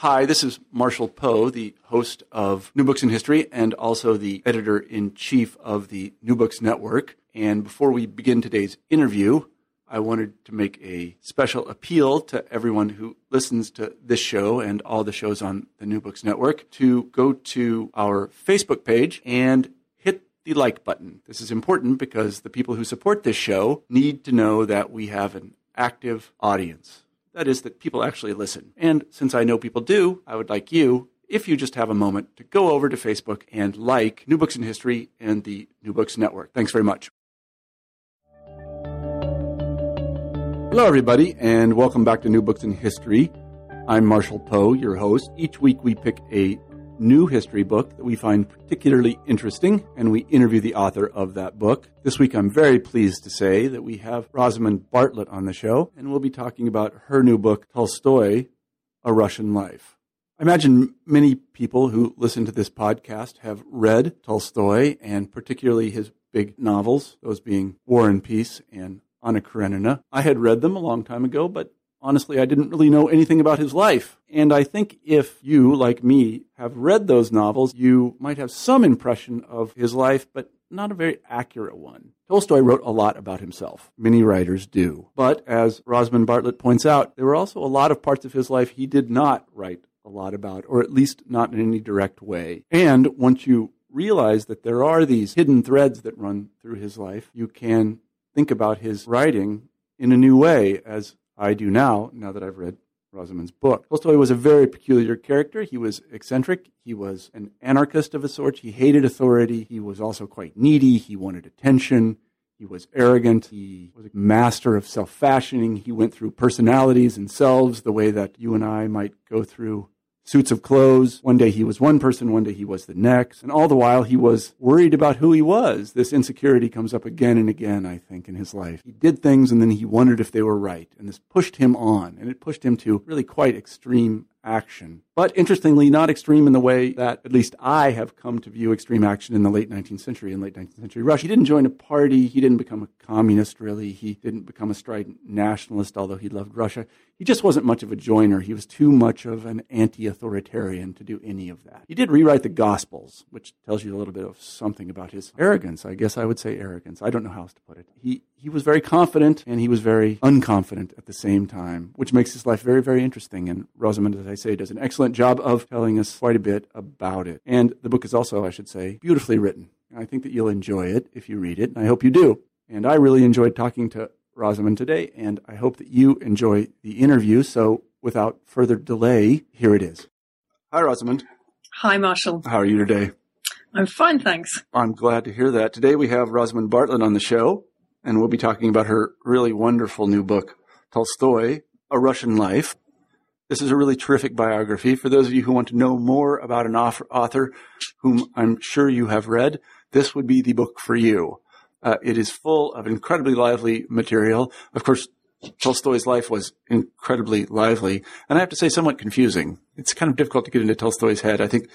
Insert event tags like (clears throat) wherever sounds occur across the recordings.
Hi, this is Marshall Poe, the host of New Books in History and also the editor in chief of the New Books Network. And before we begin today's interview, I wanted to make a special appeal to everyone who listens to this show and all the shows on the New Books Network to go to our Facebook page and hit the like button. This is important because the people who support this show need to know that we have an active audience. That is, that people actually listen. And since I know people do, I would like you, if you just have a moment, to go over to Facebook and like New Books in History and the New Books Network. Thanks very much. Hello, everybody, and welcome back to New Books in History. I'm Marshall Poe, your host. Each week we pick a new history book that we find particularly interesting, and we interview the author of that book. This week, I'm very pleased to say that we have Rosamund Bartlett on the show, and we'll be talking about her new book, Tolstoy, A Russian Life. I imagine many people who listen to this podcast have read Tolstoy, and particularly his big novels, those being War and Peace and Anna Karenina. I had read them a long time ago, but honestly, I didn't really know anything about his life. And I think if you, like me, have read those novels, you might have some impression of his life, but not a very accurate one. Tolstoy wrote a lot about himself. Many writers do. But as Rosamund Bartlett points out, there were also a lot of parts of his life he did not write a lot about, or at least not in any direct way. And once you realize that there are these hidden threads that run through his life, you can think about his writing in a new way, as I do now, now that I've read Rosamund's book. Tolstoy was a very peculiar character. He was eccentric. He was an anarchist of a sort. He hated authority. He was also quite needy. He wanted attention. He was arrogant. He was a master of self fashioning. He went through personalities and selves the way that you and I might go through suits of clothes. One day he was one person, one day he was the next. And all the while he was worried about who he was. This insecurity comes up again and again, I think, in his life. He did things and then he wondered if they were right. And this pushed him on and it pushed him to really quite extreme action. But interestingly, not extreme in the way that at least I have come to view extreme action in the late 19th century and late 19th century Russia. He didn't join a party. He didn't become a communist, really. He didn't become a strident nationalist, although he loved Russia. He just wasn't much of a joiner. He was too much of an anti authoritarian to do any of that. He did rewrite the Gospels, which tells you a little bit of something about his arrogance. I guess I would say arrogance. I don't know how else to put it. He, he was very confident and he was very unconfident at the same time, which makes his life very, very interesting. And Rosamund, I say, does an excellent job of telling us quite a bit about it. And the book is also, I should say, beautifully written. I think that you'll enjoy it if you read it, and I hope you do. And I really enjoyed talking to Rosamund today, and I hope that you enjoy the interview. So without further delay, here it is. Hi, Rosamund. Hi, Marshall. How are you today? I'm fine, thanks. I'm glad to hear that. Today we have Rosamund Bartlett on the show, and we'll be talking about her really wonderful new book, Tolstoy, A Russian Life. This is a really terrific biography. For those of you who want to know more about an author whom I'm sure you have read, this would be the book for you. Uh, it is full of incredibly lively material. Of course, Tolstoy's life was incredibly lively, and I have to say, somewhat confusing. It's kind of difficult to get into Tolstoy's head. I think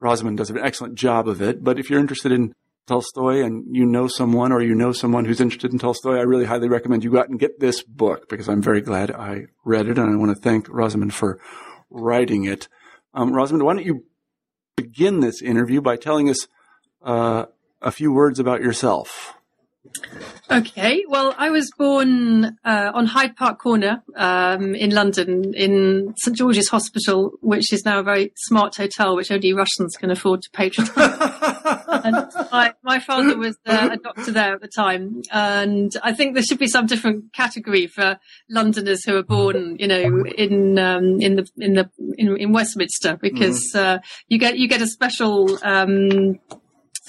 Rosamund does an excellent job of it. But if you're interested in Tolstoy and you know someone or you know someone who's interested in Tolstoy, I really highly recommend you go out and get this book because I'm very glad I read it and I want to thank Rosamund for writing it. Um, Rosamund, why don't you begin this interview by telling us uh, a few words about yourself? Okay, well, I was born uh, on Hyde Park Corner um, in London in St George's Hospital, which is now a very smart hotel, which only Russians can afford to patronise. (laughs) my, my, father was uh, a doctor there at the time, and I think there should be some different category for Londoners who are born, you know, in um, in the in the in, in Westminster, because mm. uh, you get you get a special. Um,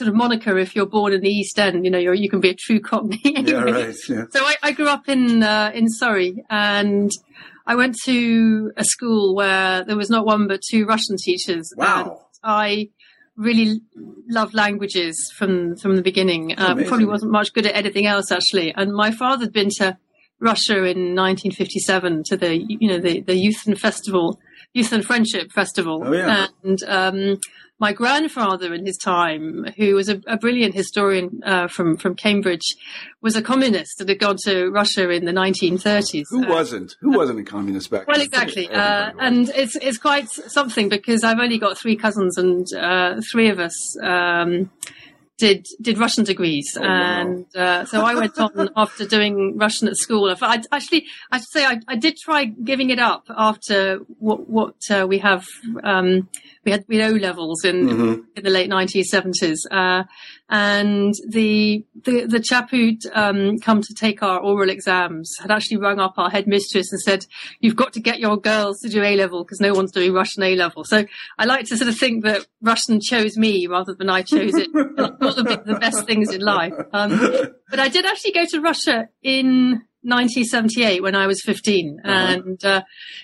sort of moniker if you're born in the East End. You know, you can be a true Cockney. anyway. (laughs) Yeah, right. (laughs) Yeah. So I, I, grew up in uh, in Surrey, and I went to a school where there was not one but two Russian teachers. Wow. I really loved languages from from the beginning. Uh, probably wasn't much good at anything else actually. And my father had been to Russia in 1957 to the you know the the Youth Festival, Youth and Friendship Festival, oh, yeah. and um, my grandfather in his time, who was a, a brilliant historian uh, from from Cambridge, was a communist and had gone to Russia in the 1930s. Who uh, wasn't? Who wasn't a communist back then? Well, exactly. (laughs) Uh, and it's it's quite something because I've only got three cousins and uh, three of us. Um, did did Russian degrees, oh, and wow. uh, so I went on (laughs) after doing Russian at school. I actually, I should say, I, I, did try giving it up after what what uh, we have. Um, we had we had O levels in mm-hmm. in the late seventies, uh, and the the the chap who'd um, come to take our oral exams had actually rung up our headmistress and said, "You've got to get your girls to do A level because no one's doing Russian A level." So I like to sort of think that Russian chose me rather than I chose it. all the, the best things in life. Um, but I did actually go to Russia in 1978 when I was 15, uh-huh. and uh,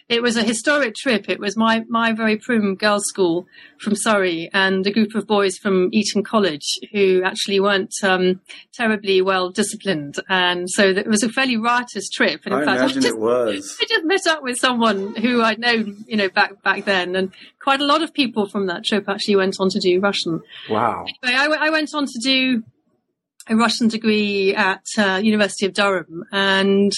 it was a historic trip. It was my my very prim girls' school from Surrey and a group of boys from Eton College who actually weren't um, terribly well disciplined, and so it was a fairly riotous trip. And in I fact, imagine I just, it was. I just met up with someone who I'd known, you know, back back then, and quite a lot of people from that trip actually went on to do Russian. Wow. Anyway, I, I went on to do a Russian degree at uh, University of Durham, and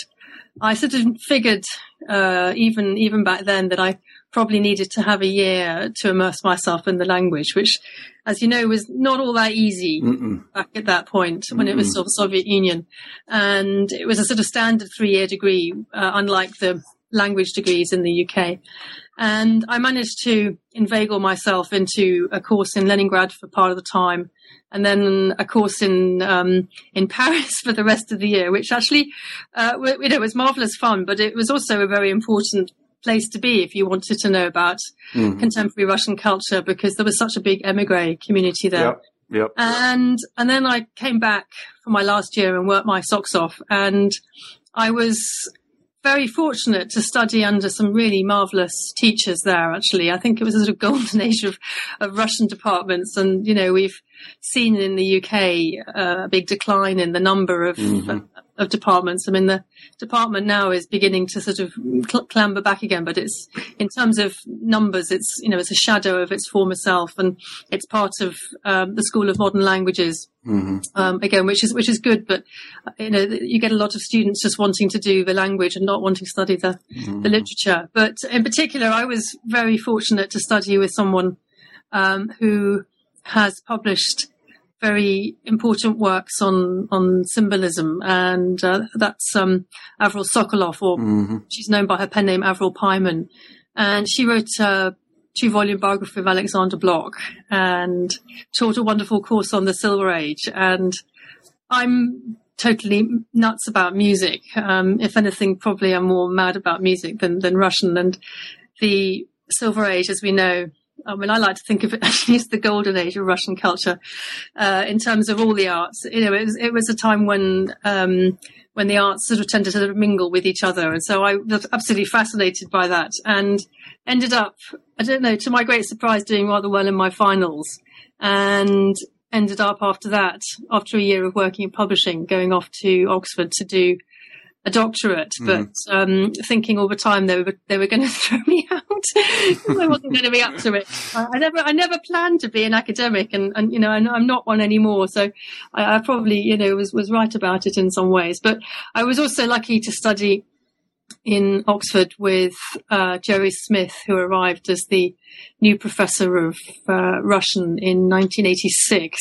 I sort of figured uh, even even back then that I probably needed to have a year to immerse myself in the language, which, as you know, was not all that easy Mm-mm. back at that point when Mm-mm. it was still the Soviet Union, and it was a sort of standard three year degree, uh, unlike the language degrees in the UK. And I managed to inveigle myself into a course in Leningrad for part of the time and then a course in um, in Paris (laughs) for the rest of the year, which actually, uh, you know, was marvelous fun. But it was also a very important place to be if you wanted to know about mm-hmm. contemporary Russian culture because there was such a big emigre community there. Yep. Yep. And and then I came back for my last year and worked my socks off, and I was very fortunate to study under some really marvelous teachers there. Actually, I think it was a sort of golden (laughs) age of, of Russian departments, and you know we've seen in the UK uh, a big decline in the number of mm-hmm of departments. I mean, the department now is beginning to sort of cl- clamber back again, but it's in terms of numbers, it's you know it's a shadow of its former self, and it's part of um, the School of Modern Languages. Mm-hmm. Um, again, which is which is good, but you know you get a lot of students just wanting to do the language and not wanting to study the mm-hmm. the literature. But in particular, I was very fortunate to study with someone um, who has published very important works on on symbolism, and uh, that's um, Avril Sokolov, or mm-hmm. she's known by her pen name Avril Pyman, and she wrote a two volume biography of Alexander Blok and taught a wonderful course on the Silver Age. And I'm totally nuts about music. Um, if anything, probably I'm more mad about music than than Russian. And the Silver Age, as we know, I mean, I like to think of it (laughs) actually as the golden age of Russian culture, uh, in terms of all the arts. You know, it was, it was a time when, um, when the arts sort of tended to sort of mingle with each other. And so I was absolutely fascinated by that and ended up, I don't know, to my great surprise, doing rather well in my finals and ended up after that, after a year of working in publishing, going off to Oxford to do a doctorate, mm. but um, thinking all the time they were they were going (laughs) to throw me out (laughs) I wasn't going to be up to it. I, I, never I never planned to be an academic, and, and you know I'm not one anymore. So I, I probably you know was was right about it in some ways. But I was also lucky to study in Oxford with uh, Jerry Smith, who arrived as the new professor of uh, Russian in 1986.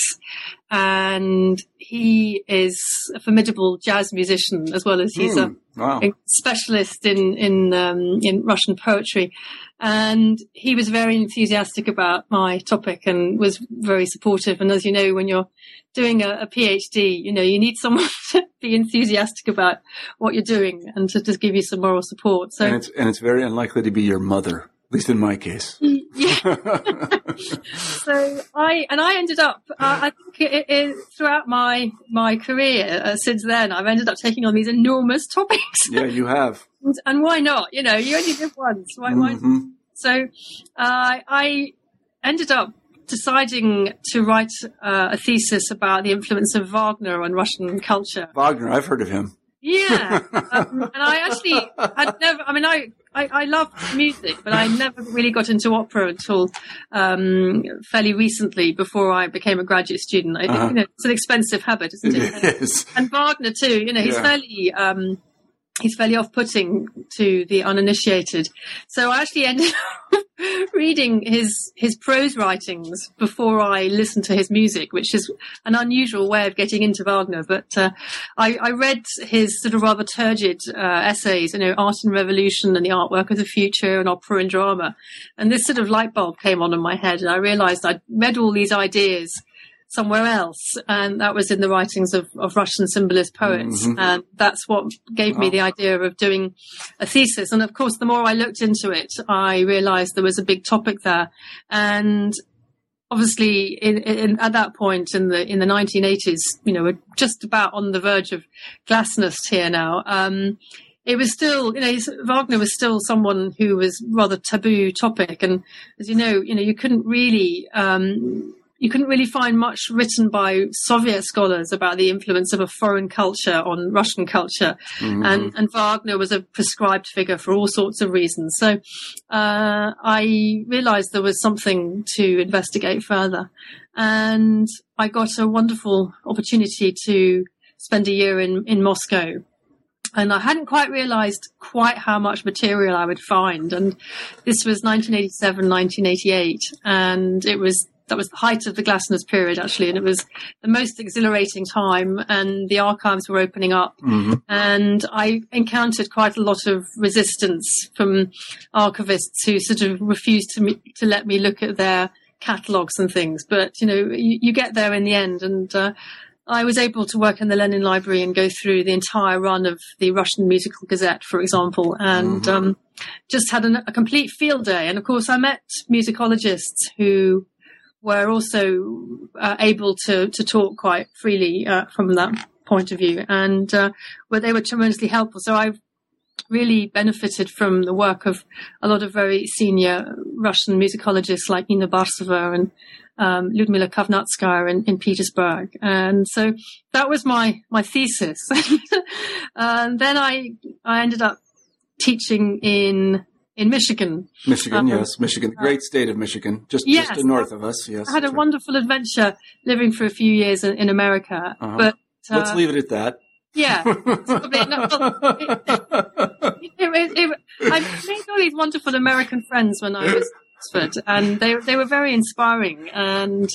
And he is a formidable jazz musician as well as he's mm, a, wow. a, specialist in in um, in Russian poetry. And he was very enthusiastic about my topic and was very supportive. And as you know, when you're doing a, a PhD, you know, you need someone (laughs) to be enthusiastic about what you're doing and to just give you some moral support. So, and it's, and it's very unlikely to be your mother, at least in my case. (laughs) Yeah. so I, and I ended up, uh, I think it, it, throughout my, my career uh, since then, I've ended up taking on these enormous (laughs) topics. Yeah, you have. and, and, why not? You know, you only live once. Why, mm-hmm. why? So, uh, I ended up deciding to write uh, a thesis about the influence of Wagner on Russian culture. Wagner, I've heard of him. Yeah, um, (laughs) and I actually had never. I mean, I, I I loved music, but I never really got into opera until um, fairly recently. Before I became a graduate student, I, Uh-huh. you know, it's an expensive habit, isn't it? It is. and Wagner too. You know, he's Yeah. fairly um, he's fairly off-putting to the uninitiated. So I actually ended (laughs) up reading his his prose writings before I listened to his music, which is an unusual way of getting into Wagner. But uh, I, I read his sort of rather turgid uh, essays, you know, Art and Revolution and the Artwork of the Future and Opera and Drama, and this sort of light bulb came on in my head, and I realised I'd read all these ideas somewhere else, and that was in the writings of, of Russian symbolist poets, Mhm. and that's what gave me the idea of doing a thesis. And of course, the more I looked into it, I realised there was a big topic there, and obviously, in, in, at that point in the in the 1980s, you know, we're just about on the verge of glasnost here now. Um, it was still, you know, Wagner was still someone who was rather taboo topic, and as you know, you know, you couldn't really. Um, you couldn't really find much written by Soviet scholars about the influence of a foreign culture on Russian culture, Mhm. and, and Wagner was a prescribed figure for all sorts of reasons. So uh, I realised there was something to investigate further, and I got a wonderful opportunity to spend a year in in Moscow. And I hadn't quite realised quite how much material I would find. And this was 1987, 1988, and it was that was the height of the Glasnost period actually, and it was the most exhilarating time. And the archives were opening up, Mhm. and I encountered quite a lot of resistance from archivists who sort of refused to me, to let me look at their catalogues and things. But you know, you, you get there in the end, and uh, I was able to work in the Lenin Library and go through the entire run of the Russian Musical Gazette, for example, and Mhm. um, just had an, a complete field day. And of course, I met musicologists who were also uh, able to to talk quite freely uh, from that point of view, and uh, where they were tremendously helpful. So I really benefited from the work of a lot of very senior Russian musicologists like Nina Barsova and um, Ludmila Kovnatskaya in, in Petersburg. And so that was my, my thesis. (laughs) and then I, I ended up teaching in, in Michigan. Michigan, Um, yes, Michigan, the great state of Michigan, just Yes. just north of us. Yes, I had a right. wonderful adventure living for a few years in, in America, Uh-huh. but uh, Let's leave it at that. yeah, (laughs) probably not- well, it, it, it, I made all these wonderful American friends when I was at Oxford, and they they were very inspiring, and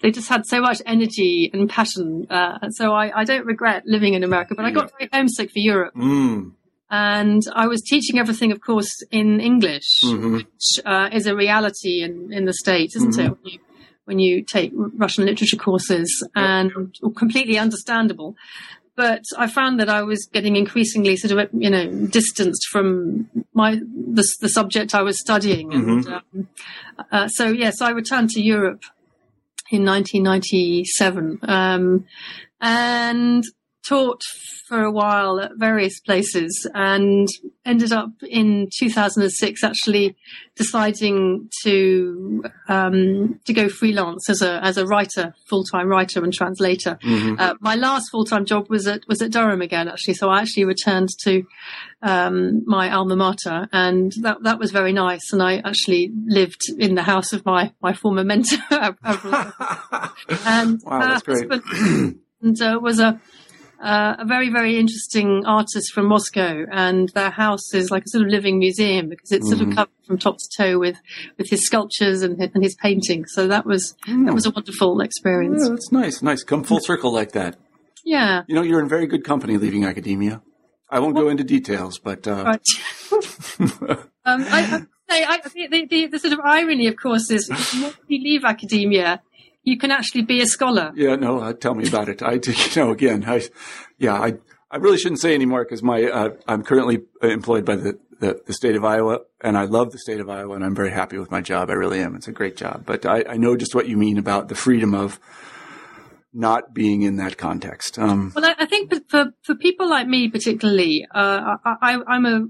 they just had so much energy and passion. Uh, and so I, I don't regret living in America, but I got very homesick for Europe, Mm, and I was teaching everything, of course, in English, mhm. which uh, is a reality in in the states, isn't it? When you, when you take Russian literature courses, and completely understandable. But I found that I was getting increasingly sort of, you know, distanced from my the, the subject I was studying, and um, uh, so yes, I returned to Europe in 1997 um, and taught for a while at various places, and ended up in 2006 actually deciding to um, to go freelance as a as a writer, full time writer and translator. Mhm. Uh, my last full time job was at was at Durham again, actually. So I actually returned to um, my alma mater, and that that was very nice. And I actually lived in the house of my my former mentor, (laughs) (laughs) and Wow, that's great. husband and, uh, was a uh, a very very interesting artist from Moscow, and their house is like a sort of living museum because it's sort Mhm. of covered from top to toe with with his sculptures and his, and his paintings. So that was that was a wonderful experience. Yeah, that's nice. Nice. Come full circle like that. Yeah. You know, you're in very good company leaving academia. I won't go into details, but uh, Right. (laughs) um, I, I, I, the, the, the sort of irony, of course, is when you leave academia, you can actually be a scholar. yeah, no, uh, tell me about it. I, (laughs) you know, again, I, yeah, I, I really shouldn't say anymore because my, uh, I'm currently employed by the, the, the state of Iowa, and I love the state of Iowa, and I'm very happy with my job. I really am. It's a great job, but I, I know just what you mean about the freedom of not being in that context. Um, Well, I, I think for, for people like me, particularly, uh, I, I, I'm a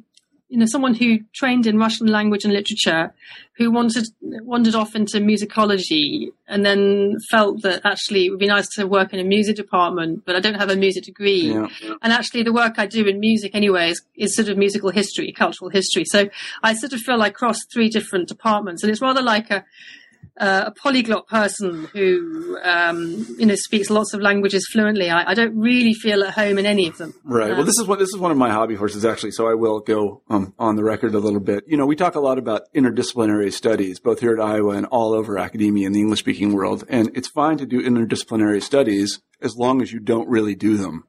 you know, someone who trained in Russian language and literature, who wanted wandered off into musicology, and then felt that actually it would be nice to work in a music department, but I don't have a music degree. Yeah. And actually, the work I do in music anyway is, is sort of musical history, cultural history. So I sort of feel I cross three different departments, and it's rather like a uh, a polyglot person who um, you know speaks lots of languages fluently. I, I, don't really feel at home in any of them. Right. Um, well, this is what this is one of my hobby horses actually. So I will go um, on the record a little bit. You know, we talk a lot about interdisciplinary studies, both here at Iowa and all over academia in the English speaking world. And it's fine to do interdisciplinary studies as long as you don't really do them.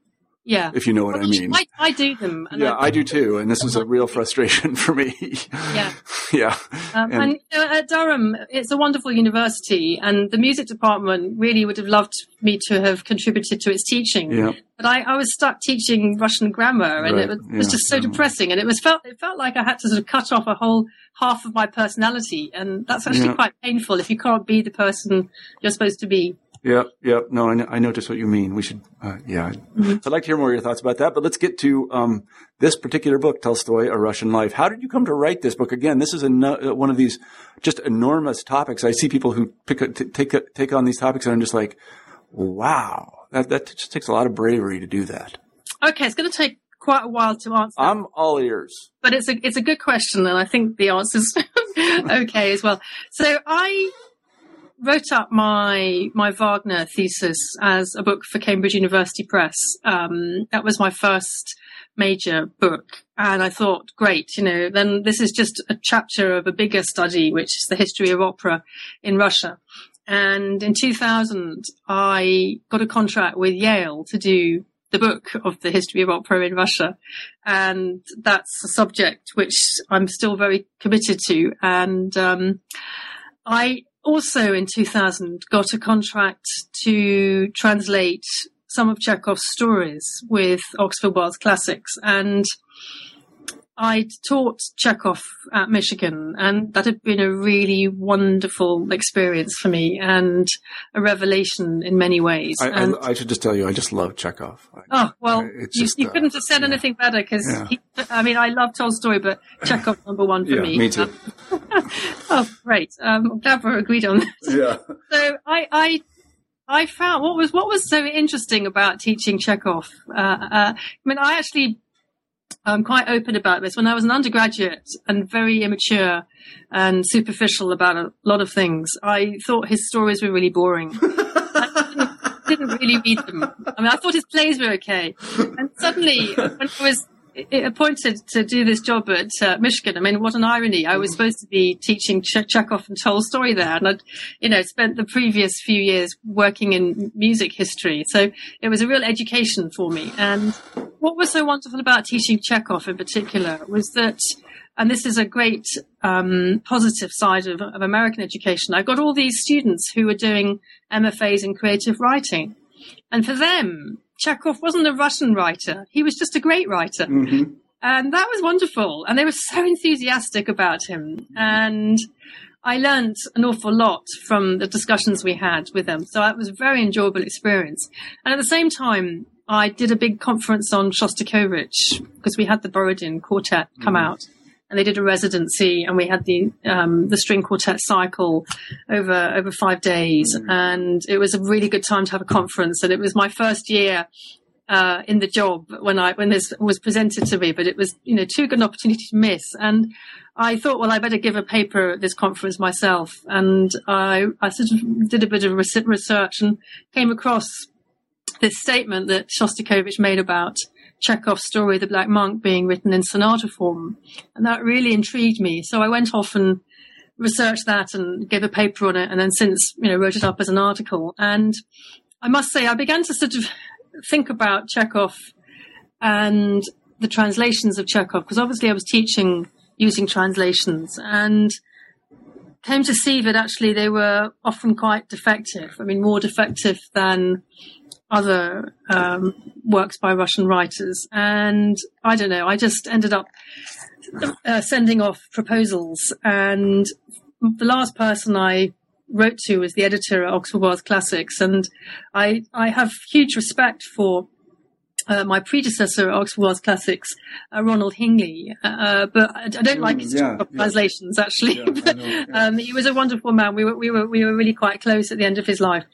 Yeah. If you know what I mean. I, I do them. yeah, I, I, do too. And this is a real frustration (laughs) for me. Yeah. (laughs) yeah. Um, and, and you know, at Durham, it's a wonderful university and the music department really would have loved me to have contributed to its teaching. Yeah. But I, I was stuck teaching Russian grammar and right. it was, yeah. was, just so depressing. And it was felt, it felt like I had to sort of cut off a whole half of my personality. And that's actually yeah. quite painful if you can't be the person you're supposed to be. Yep, yep. No, I, know, I know just what you mean. We should, uh, yeah. Mm-hmm. So I'd like to hear more of your thoughts about that. But let's get to um, this particular book, Tolstoy, A Russian Life. How did you come to write this book? Again, this is a, uh, one of these just enormous topics. I see people who pick a, t- take a, take on these topics, and I'm just like, wow, that that just takes a lot of bravery to do that. Okay, it's going to take quite a while to answer. I'm all ears. But it's a it's a good question, and I think the answer's (laughs) okay as well. So I wrote up my my Wagner thesis as a book for Cambridge University Press. Um, that was my first major book, and I thought, great, you know, then this is just a chapter of a bigger study, which is the history of opera in Russia. And in 2000, I got a contract with Yale to do the book of the history of opera in Russia. And that's a subject which I'm still very committed to. And, um, I also in 2000 got a contract to translate some of Chekhov's stories with Oxford World Classics. And I'd taught Chekhov at Michigan, and that had been a really wonderful experience for me and a revelation in many ways. I, I, I should just tell you, I just love Chekhov. oh well, you, just, you, couldn't have said yeah. anything better because yeah. I mean, I love Tolstoy, but Chekhov number one for yeah, me. Me too. (laughs) oh, great! Um, I'm glad we're agreed on that. Yeah. (laughs) So I, I I found what was what was so interesting about teaching Chekhov. Uh, uh, I mean, I actually I'm quite open about this. When I was an undergraduate and very immature and superficial about a lot of things, I thought his stories were really boring. (laughs) I didn't, didn't really read them. I mean, I thought his plays were okay. And suddenly, when I was appointed to do this job at uh, Michigan. I mean, what an irony! I was supposed to be teaching Ch- Chekhov and Tolstoy there, and I'd, you know, spent the previous few years working in music history. So it was a real education for me. And what was so wonderful about teaching Chekhov in particular was that, and this is a great um, positive side of, of American education. I got all these students who were doing MFAs in creative writing, and for them, Chekhov wasn't a Russian writer. He was just a great writer. Mm-hmm. And that was wonderful. And they were so enthusiastic about him. And I learned an awful lot from the discussions we had with them. So it was a very enjoyable experience. And at the same time, I did a big conference on Shostakovich because we had the Borodin quartet come mm-hmm. out and they did a residency and we had the um, the string quartet cycle over over five days. Mm. and it was a really good time to have a conference. And it was my first year uh, in the job when I when this was presented to me. But it was you know too good an opportunity to miss. And I thought well I better give a paper at this conference myself. And I I sort of did a bit of research and came across this statement that Shostakovich made about Chekhov's story, The Black Monk, being written in sonata form. And that really intrigued me. So I went off and researched that and gave a paper on it and then since, you know, wrote it up as an article. And I must say, I began to sort of think about Chekhov and the translations of Chekhov, because obviously I was teaching using translations and came to see that actually they were often quite defective. I mean, more defective than other um, works by Russian writers. And I don't know, I just ended up uh, sending off proposals. And the last person I wrote to was the editor at Oxford World Classics. And I, I have huge respect for uh, my predecessor at Oxford World's Classics, uh, Ronald Hingley. Uh, but I, I don't mm, like his yeah, yeah. translations, actually. Yeah, know, (laughs) um, he was a wonderful man. We were, we were, we were really quite close at the end of his life.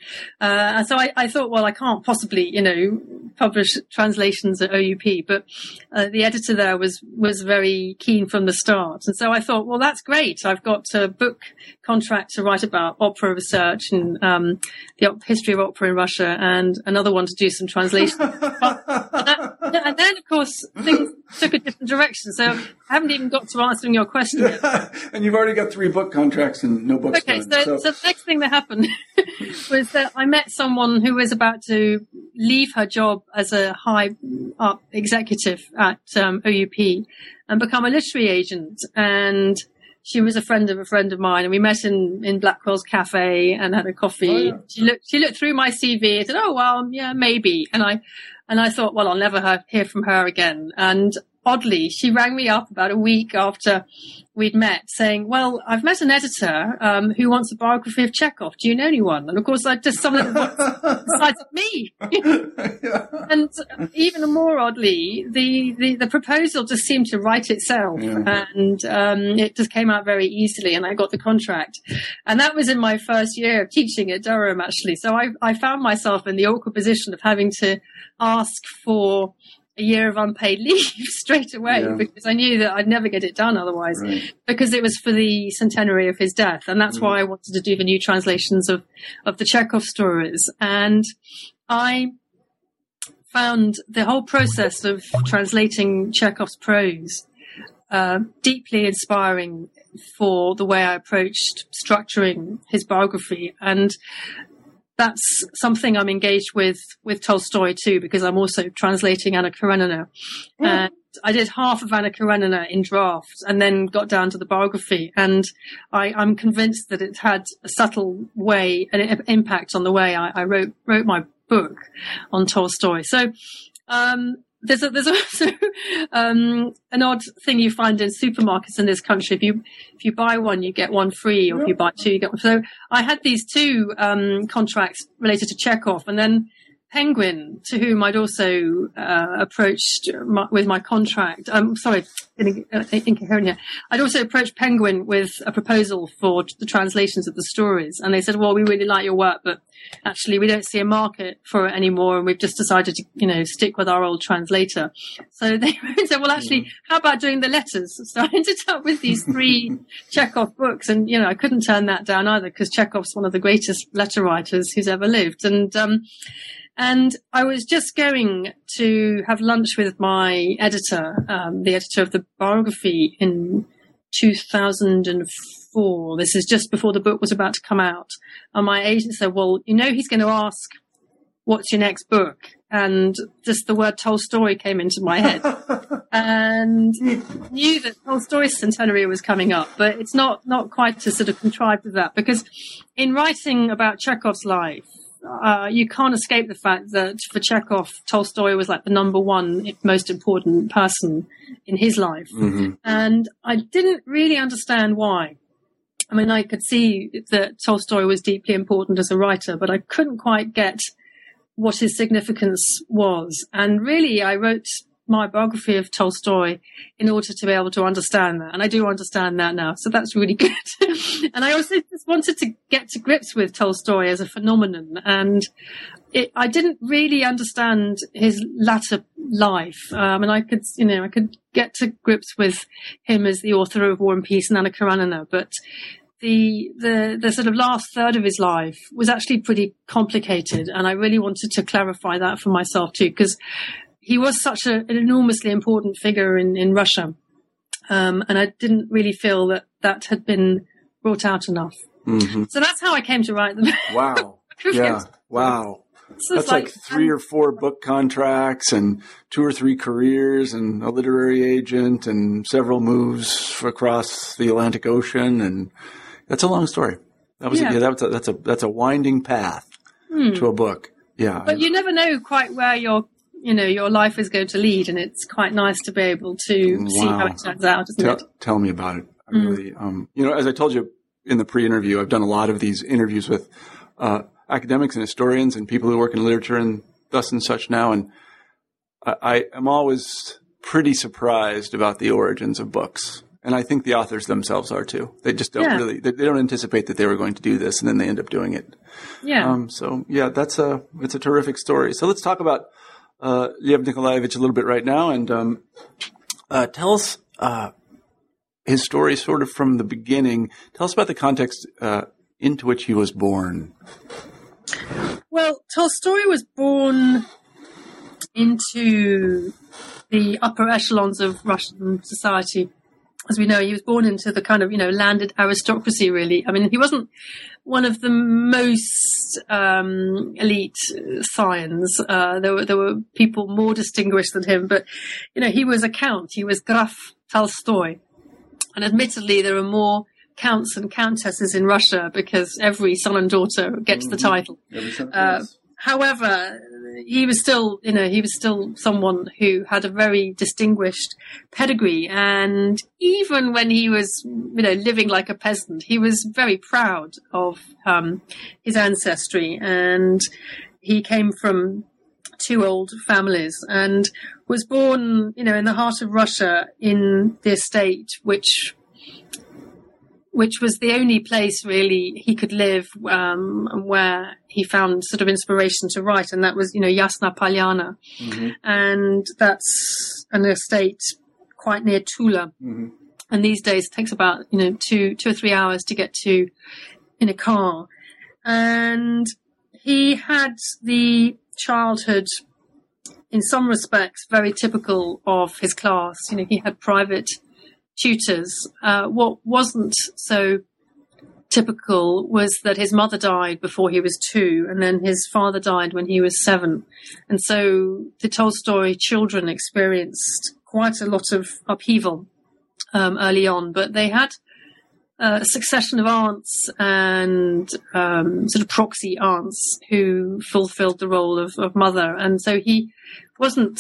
Uh, and so I, I, thought, well, I can't possibly, you know, publish translations at OUP, but uh, the editor there was, was very keen from the start. And so I thought, well, that's great. I've got a book contract to write about opera research and um, the history of opera in Russia and another one to do some translation. (laughs) and then, of course, things took a different direction. So I haven't even got to answering your question yet. (laughs) and you've already got three book contracts and no books. Okay, so, so. so, the next thing that happened (laughs) was that I met someone who was about to leave her job as a high up executive at um, OUP and become a literary agent. And she was a friend of a friend of mine, and we met in in Blackwell's cafe and had a coffee. Oh, yeah. She looked she looked through my CV and said, "Oh well, yeah, maybe." And I and I thought, well, I'll never hear from her again. And oddly, she rang me up about a week after we'd met saying, well, I've met an editor um, who wants a biography of Chekhov. Do you know anyone? And of course, I just someone (laughs) besides me. (laughs) yeah. And even more oddly, the, the, the, proposal just seemed to write itself yeah. and um, it just came out very easily and I got the contract. And that was in my first year of teaching at Durham, actually. So I, I found myself in the awkward position of having to ask for a year of unpaid (laughs) leave straight away yeah. because I knew that I'd never get it done otherwise right. because it was for the centenary of his death. And that's mm. why I wanted to do the new translations of, of the Chekhov stories. And I found the whole process of translating Chekhov's prose uh, deeply inspiring for the way I approached structuring his biography. And that's something I'm engaged with with Tolstoy too, because I'm also translating Anna Karenina. Mm. And I did half of Anna Karenina in draft and then got down to the biography. And I, am convinced that it had a subtle way, an impact on the way I, I wrote, wrote my book on Tolstoy. So, um, there's a, there's (laughs) also um, an odd thing you find in supermarkets in this country. If you if you buy one, you get one free, or if you buy two, you get one. So I had these two um, contracts related to Chekhov, and then Penguin, to whom I'd also uh, approached my, with my contract. I'm um, sorry, uh, incoherent here. I'd also approached Penguin with a proposal for the translations of the stories, and they said, "Well, we really like your work, but actually, we don't see a market for it anymore, and we've just decided to, you know, stick with our old translator." So (laughs) they said, "Well, actually, how about doing the letters?" (laughs) So I ended up with these three (laughs) Chekhov books, and you know, I couldn't turn that down either because Chekhov's one of the greatest letter writers who's ever lived, and um, and I was just going to have lunch with my editor, um, the editor of the biography in 2004. This is just before the book was about to come out. And my agent said, well, you know, he's going to ask, what's your next book? And just the word Tolstoy came into my head (laughs) and knew that Tolstoy's centenary was coming up, but it's not, not quite as sort of contrived as that because in writing about Chekhov's life, uh, you can't escape the fact that for Chekhov, Tolstoy was like the number one most important person in his life. Mm-hmm. And I didn't really understand why. I mean, I could see that Tolstoy was deeply important as a writer, but I couldn't quite get what his significance was. And really, I wrote my biography of Tolstoy in order to be able to understand that. And I do understand that now. So that's really (laughs) good. and I also just wanted to get to grips with Tolstoy as a phenomenon. And it, I didn't really understand his latter life. Um, and I could, you know, I could get to grips with him as the author of War and Peace and Anna Karenina, but the, the, the sort of last third of his life was actually pretty complicated. And I really wanted to clarify that for myself too, because he was such a, an enormously important figure in, in Russia. Um, and I didn't really feel that that had been brought out enough. Mm-hmm. So that's how I came to write them. Wow. (laughs) yeah. Wow. That's like, like, three um, or four book contracts and two or three careers and a literary agent and several moves across the Atlantic Ocean. And that's a long story. That was, yeah. A, yeah, that's a, that's a, that's a winding path hmm. to a book. Yeah. But you never know quite where you're you know your life is going to lead, and it's quite nice to be able to wow. see how it turns out, isn't tell, it? Tell me about it. I mm. really, um, you know, as I told you in the pre-interview, I've done a lot of these interviews with uh, academics and historians and people who work in literature and thus and such now, and I, I am always pretty surprised about the origins of books. And I think the authors themselves are too. They just don't Yeah. really, they, they don't anticipate that they were going to do this and then they end up doing it. Yeah. Um, so yeah, that's a, it's a terrific story. So let's talk about, uh, Lev Nikolaevich a little bit right now and, um, uh, tell us, uh, his story sort of from the beginning. Tell us about the context, uh, into which he was born. Well, Tolstoy was born into the upper echelons of Russian society. As we know, he was born into the kind of, you know, landed aristocracy, really. I mean, he wasn't one of the most um, elite scions. Uh, there were there were people more distinguished than him, but you know, he was a count. He was Graf Tolstoy, and admittedly, there are more counts and countesses in Russia because every son and daughter gets the title. Uh, however, he was still, you know, he was still someone who had a very distinguished pedigree. And even when he was, you know, living like a peasant, he was very proud of um, his ancestry. And he came from two old families and was born, you know, in the heart of Russia in the estate, which which was the only place really he could live um, where he found sort of inspiration to write, and that was you know Yasnaya Polyana, and that's an estate quite near Tula. And these days it takes about you know two two or three hours to get to in a car, and he had the childhood in some respects very typical of his class. You know, he had private tutors. Uh, what wasn't so typical was that his mother died before he was two, and then his father died when he was seven. And so the Tolstoy children experienced quite a lot of upheaval um, early on, but they had a succession of aunts and um, sort of proxy aunts who fulfilled the role of, of mother, and so he wasn't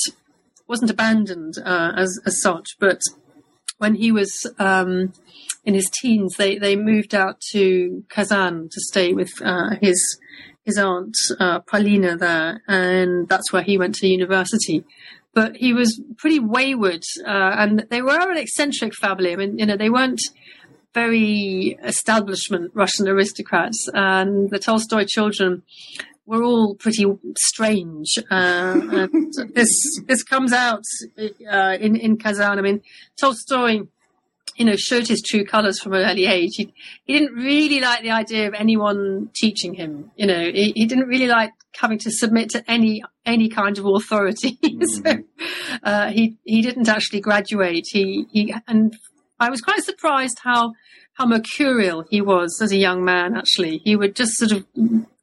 wasn't abandoned uh, as as such. But when he was um, in his teens, they they moved out to Kazan to stay with uh, his his aunt uh, Paulina there, and that's where he went to university. But he was pretty wayward, uh, and they were an eccentric family. I mean, you know, they weren't very establishment Russian aristocrats, and the Tolstoy children were all pretty strange. Uh, and (laughs) this this comes out uh, in in Kazan. I mean, Tolstoy, you know, showed his true colours from an early age. He he didn't really like the idea of anyone teaching him. You know, he, he didn't really like having to submit to any any kind of authority. (laughs) so uh, he he didn't actually graduate. He he and I was quite surprised how how mercurial he was as a young man. Actually, he would just sort of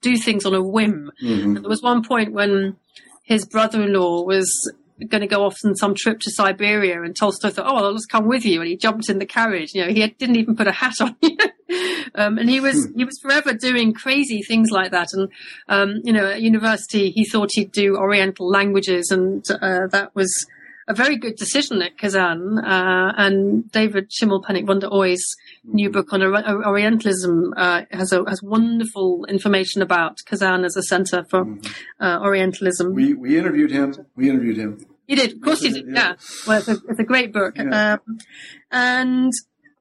do things on a whim. And there was one point when his brother-in-law was going to go off on some trip to Siberia, and Tolstoy thought, "Oh, I'll just come with you," and he jumped in the carriage. You know, he had, didn't even put a hat on. (laughs) um, and he was he was forever doing crazy things like that. And um, you know, at university, he thought he'd do Oriental languages, and uh, that was a very good decision at Kazan. Uh, and David Schimmelpenninck van der Oye's new book on Orientalism uh, has a, has wonderful information about Kazan as a center for uh, Orientalism. We, we interviewed him. We interviewed him. You did, of course, Yes, you did. did, Yeah, yeah. well, it's a, it's a great book. Yeah. Um, and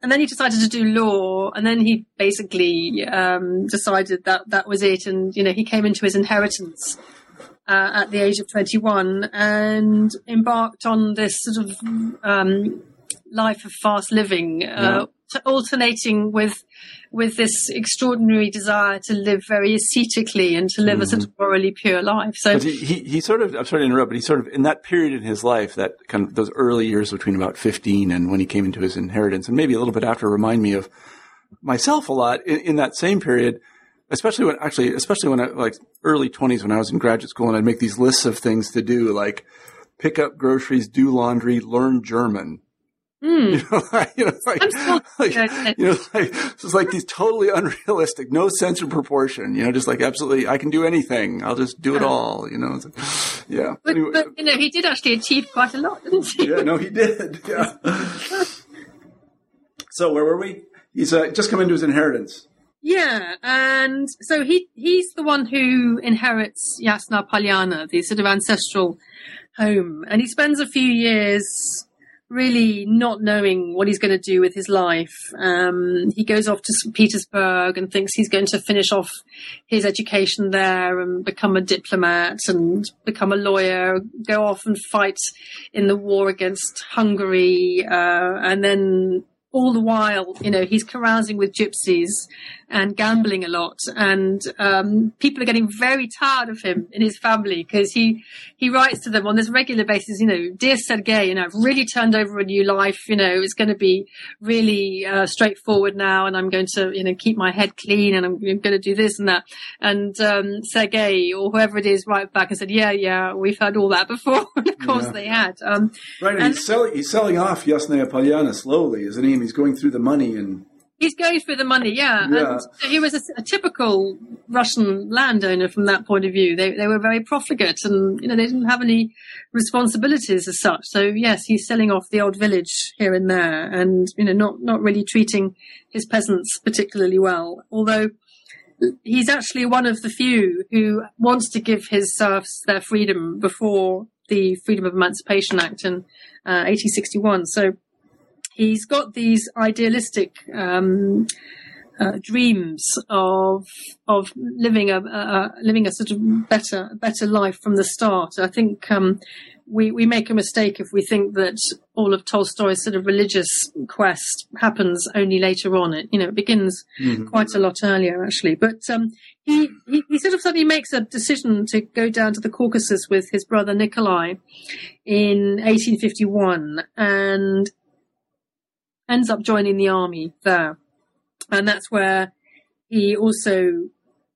and then he decided to do law, and then he basically um, decided that that was it. And you know, he came into his inheritance uh, at the age of twenty-one and embarked on this sort of um, life of fast living, uh, t- alternating with with this extraordinary desire to live very ascetically and to live a sort of morally pure life. So. He, he, he sort of, I'm sorry to interrupt, but he sort of, in that period in his life, that kind of, those early years between about 15 and when he came into his inheritance, and maybe a little bit after, remind me of myself a lot in, in that same period, especially when, actually, especially when I, like, early 20s when I was in graduate school and I'd make these lists of things to do, like pick up groceries, do laundry, learn German. Hmm. You know, (laughs) like, you know, like, I'm (laughs) like, you know, like, it's like these totally (laughs) unrealistic, no sense of proportion, you know, just like absolutely, I can do anything. I'll just do it all, you know. It's like, (gasps) yeah. But, Anyway, but you know, he did actually achieve quite a lot, didn't he? yeah, no, he did. Yeah. so where were we? He's uh, just come into his inheritance. Yeah, and so he he's the one who inherits Yasnaya Polyana, the sort of ancestral home, and he spends a few years really not knowing what he's going to do with his life. Um, he goes off to St. Petersburg and thinks he's going to finish off his education there and become a diplomat and become a lawyer, go off and fight in the war against Hungary, uh, and then all the while, you know, he's carousing with gypsies and gambling a lot. And um, people are getting very tired of him in his family because he he writes to them on this regular basis. You know, dear Sergei, you know, I've really turned over a new life. You know, it's going to be really uh, straightforward now, and I'm going to you know keep my head clean, and I'm, going to do this and that. And um, Sergei or whoever it is, right back and said, yeah, yeah, we've heard all that before. (laughs) of course, yeah. they had. Um, right, and, and he's, sell- he's selling off Yasnaya Polyana slowly, isn't he? He's going through the money and He's going through the money, yeah. yeah. And he was a, a, typical Russian landowner from that point of view. They they were very profligate, and you know they didn't have any responsibilities as such. So yes, he's selling off the old village here and there, and you know not not really treating his peasants particularly well. Although he's actually one of the few who wants to give his serfs their freedom before the Freedom of Emancipation Act in uh, 1861. So he's got these idealistic um, uh, dreams of of living a, a, living a sort of better better life from the start. I think um, we we make a mistake if we think that all of Tolstoy's sort of religious quest happens only later on. It you know it begins mm-hmm. quite a lot earlier actually. But um, he, he he sort of suddenly makes a decision to go down to the Caucasus with his brother Nikolai in 1851, and ends up joining the army there. And that's where he also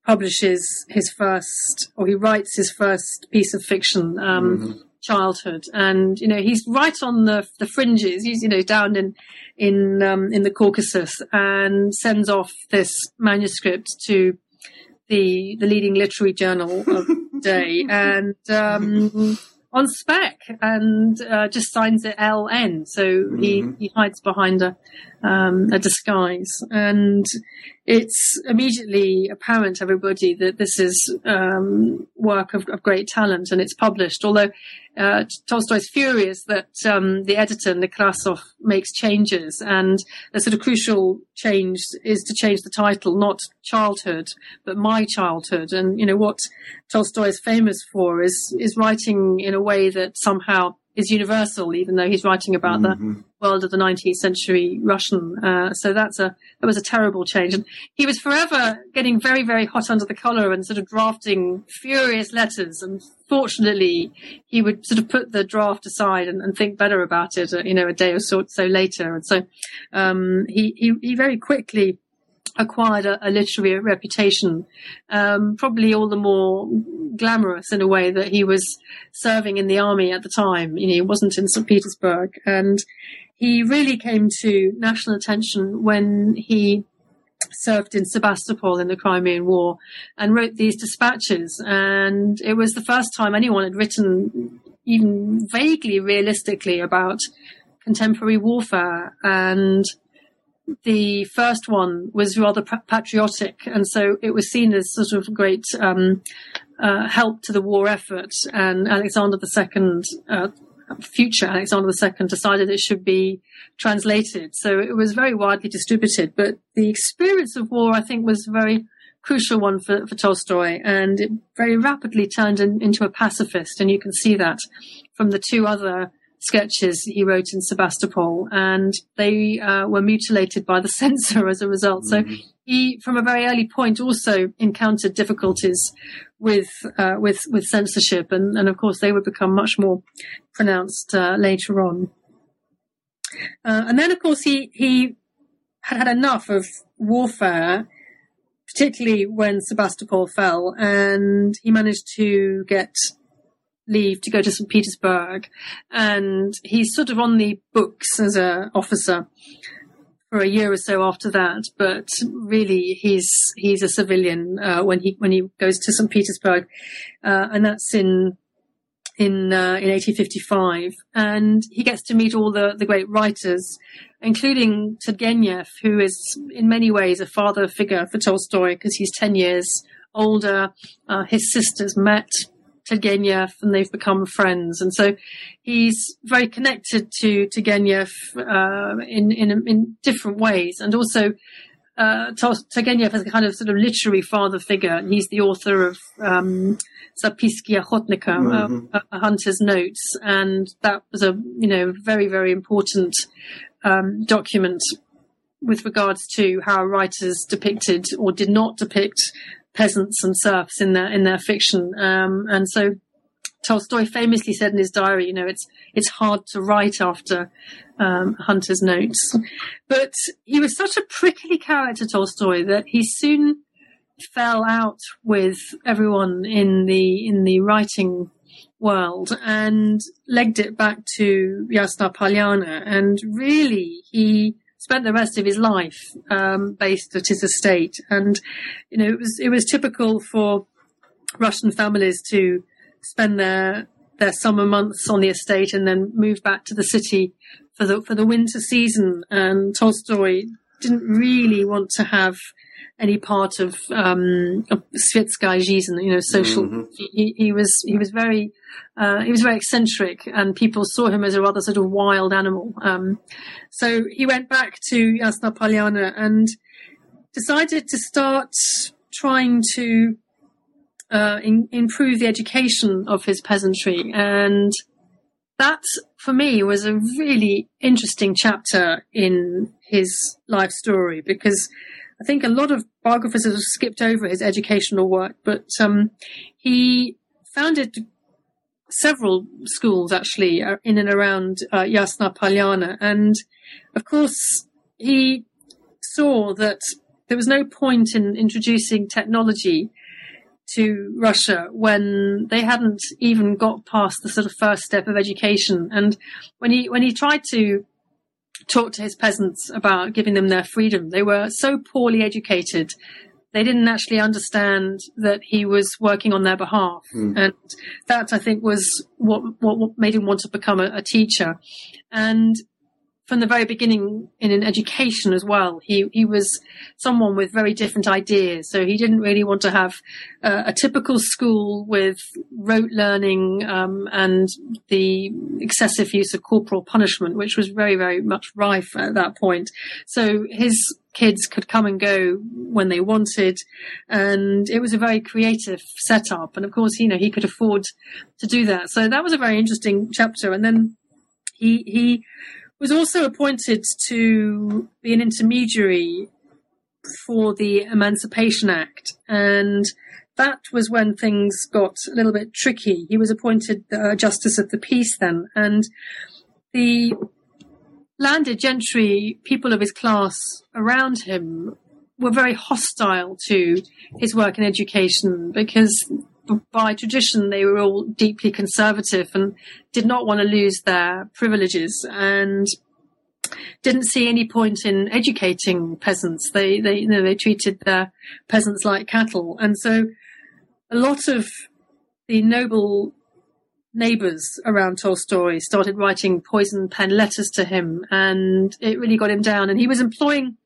publishes his first, or he writes his first piece of fiction, um, mm-hmm. Childhood. And, you know, he's right on the, the fringes. He's, you know, down in, in, um, in the Caucasus and sends off this manuscript to the, the leading literary journal of the day. (laughs) And, um, on spec and uh, just signs it LN. So mm-hmm. he, he hides behind a, um, a disguise. And it's immediately apparent to everybody that this is um, work of, of, great talent and it's published. Although uh, Tolstoy's furious that um, the editor, Nekrasov, makes changes. And a sort of crucial change is to change the title, not childhood, but my childhood. And, you know, what Tolstoy is famous for is, is writing in a way that somehow is universal, even though he's writing about mm-hmm. the world of the 19th century Russian. Uh, so that's a that was a terrible change, and he was forever getting very very hot under the collar and sort of drafting furious letters. And fortunately, he would sort of put the draft aside and, and think better about it, uh, you know, a day or so, so later. And so um, he, he he very quickly acquired a, a literary reputation, um, probably all the more glamorous in a way that he was serving in the army at the time. You know, he wasn't in St. Petersburg, and he really came to national attention when he served in Sebastopol in the Crimean War and wrote these dispatches. And it was the first time anyone had written even vaguely realistically about contemporary warfare and the first one was rather patriotic, and so it was seen as sort of great um, uh, help to the war effort. And Alexander II, uh, future Alexander II, decided it should be translated. So it was very widely distributed. But the experience of war, I think, was a very crucial one for, for Tolstoy, and it very rapidly turned in, into a pacifist. And you can see that from the two other sketches he wrote in Sebastopol, and they uh, were mutilated by the (laughs) censor as a result. Mm-hmm. So he, from a very early point, also encountered difficulties with uh, with with censorship, and, and of course they would become much more pronounced uh, later on. Uh, and then, of course, he he had had enough of warfare particularly when Sebastopol fell, and he managed to get leave to go to St. Petersburg, and he's sort of on the books as an officer for a year or so after that. But really, he's he's a civilian uh, when he when he goes to St. Petersburg, uh, and that's in in uh, in 1855, and he gets to meet all the the great writers, including Turgenev, who is in many ways a father figure for Tolstoy because he's 10 years older. Uh, his sisters met Turgenev and they've become friends, and so he's very connected to Turgenev uh, in in in different ways, and also uh, Turgenev is a kind of sort of literary father figure. He's the author of um, Zapiski Ochotnika, mm-hmm. a, a, hunter's notes, and that was a you know very very important um, document with regards to how writers depicted or did not depict peasants and serfs in their in their fiction. Um, and so Tolstoy famously said in his diary, you know, it's it's hard to write after um, Hunter's notes. But he was such a prickly character, Tolstoy, that he soon fell out with everyone in the in the writing world and legged it back to Yasnaya Polyana. And really, he spent the rest of his life um, based at his estate. And you know, it was it was typical for Russian families to spend their their summer months on the estate and then move back to the city for the for the winter season. And Tolstoy didn't really want to have any part of um, Svetskaya you know, social. Mm-hmm. He, he was he was very uh, he was very eccentric, and people saw him as a rather sort of wild animal. Um, so he went back to Yasnaya Polyana and decided to start trying to uh, in, improve the education of his peasantry. And that, for me, was a really interesting chapter in his life story because I think a lot of biographers have skipped over his educational work, but um, he founded several schools actually uh, in and around uh, Yasnaya Polyana. And of course, he saw that there was no point in introducing technology to Russia when they hadn't even got past the sort of first step of education. And when he when he tried to talk to his peasants about giving them their freedom, they were so poorly educated they didn't actually understand that he was working on their behalf. Mm. And that I think was what, what, made him want to become a, a, teacher. And from the very beginning in an education as well, he, he was someone with very different ideas. So he didn't really want to have uh, a typical school with rote learning, um, and the excessive use of corporal punishment, which was very, very much rife at that point. So his kids could come and go when they wanted. And it was a very creative setup. And of course, you know, he could afford to do that. So that was a very interesting chapter. And then he, he was also appointed to be an intermediary for the Emancipation Act. And that was when things got a little bit tricky. He was appointed uh, Justice of the Peace then. And the landed gentry, people of his class around him, were very hostile to his work in education because by tradition they were all deeply conservative and did not want to lose their privileges and didn't see any point in educating peasants. They they you know, they treated their peasants like cattle, and so a lot of the noble neighbors around Tolstoy started writing poison pen letters to him, and it really got him down. And he was employing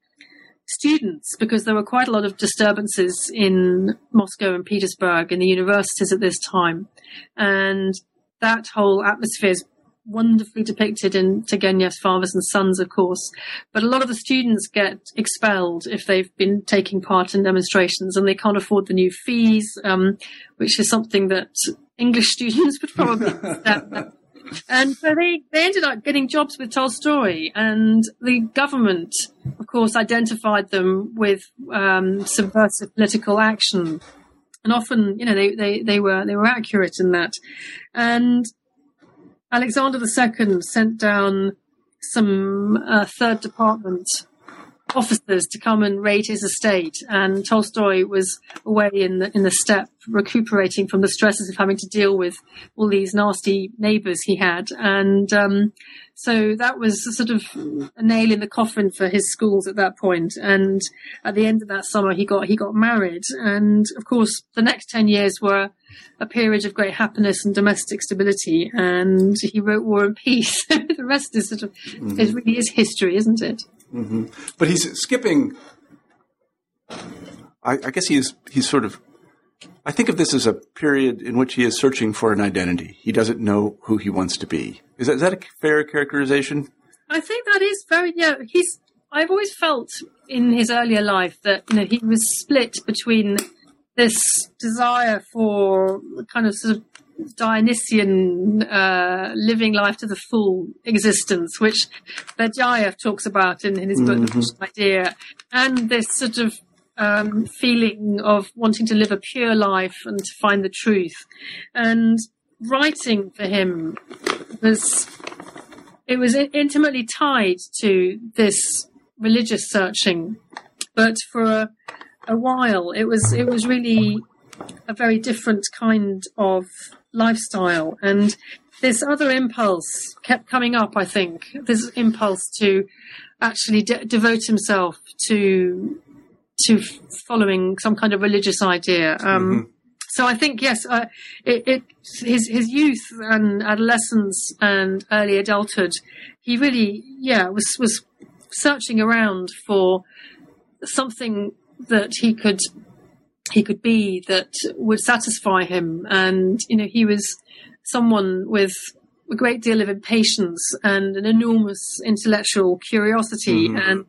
students because there were quite a lot of disturbances in Moscow and Petersburg in the universities at this time, and that whole atmosphere is wonderfully depicted in Turgenev's Fathers and Sons, of course. But a lot of the students get expelled if they've been taking part in demonstrations and they can't afford the new fees, um, which is something that English (laughs) students would probably And so they, they ended up getting jobs with Tolstoy, and the government, of course, identified them with um, subversive political action. And often, you know, they, they, they were they were accurate in that. And Alexander II sent down some uh, third department officers to come and raid his estate, and Tolstoy was away in the in the steppe, recuperating from the stresses of having to deal with all these nasty neighbours he had, and um, so that was sort of a nail in the coffin for his schools at that point. And at the end of that summer, he got he got married, and of course, the next ten years were a period of great happiness and domestic stability. And he wrote War and Peace. (laughs) the rest is sort of mm-hmm. is really is history, isn't it? Mm-hmm. But he's skipping. I, I guess he's he's sort of. I think of this as a period in which he is searching for an identity. He doesn't know who he wants to be. Is that, is that a fair characterization? I think that is very yeah. He's. I've always felt in his earlier life that you know he was split between this desire for kind of sort of Dionysian uh, living life to the full existence, which Berdyaev talks about in, in his book, mm-hmm. The Idea, and this sort of um, feeling of wanting to live a pure life and to find the truth. And writing for him was it was intimately tied to this religious searching, but for a, a while it was it was really a very different kind of lifestyle. And this other impulse kept coming up, I think, this impulse to actually de- devote himself to to following some kind of religious idea. Um, mm-hmm. So I think yes, uh, it, it, his his youth and adolescence and early adulthood, he really yeah was was searching around for something that he could he could be that would satisfy him. And, you know, he was someone with a great deal of impatience and an enormous intellectual curiosity. Mm-hmm. And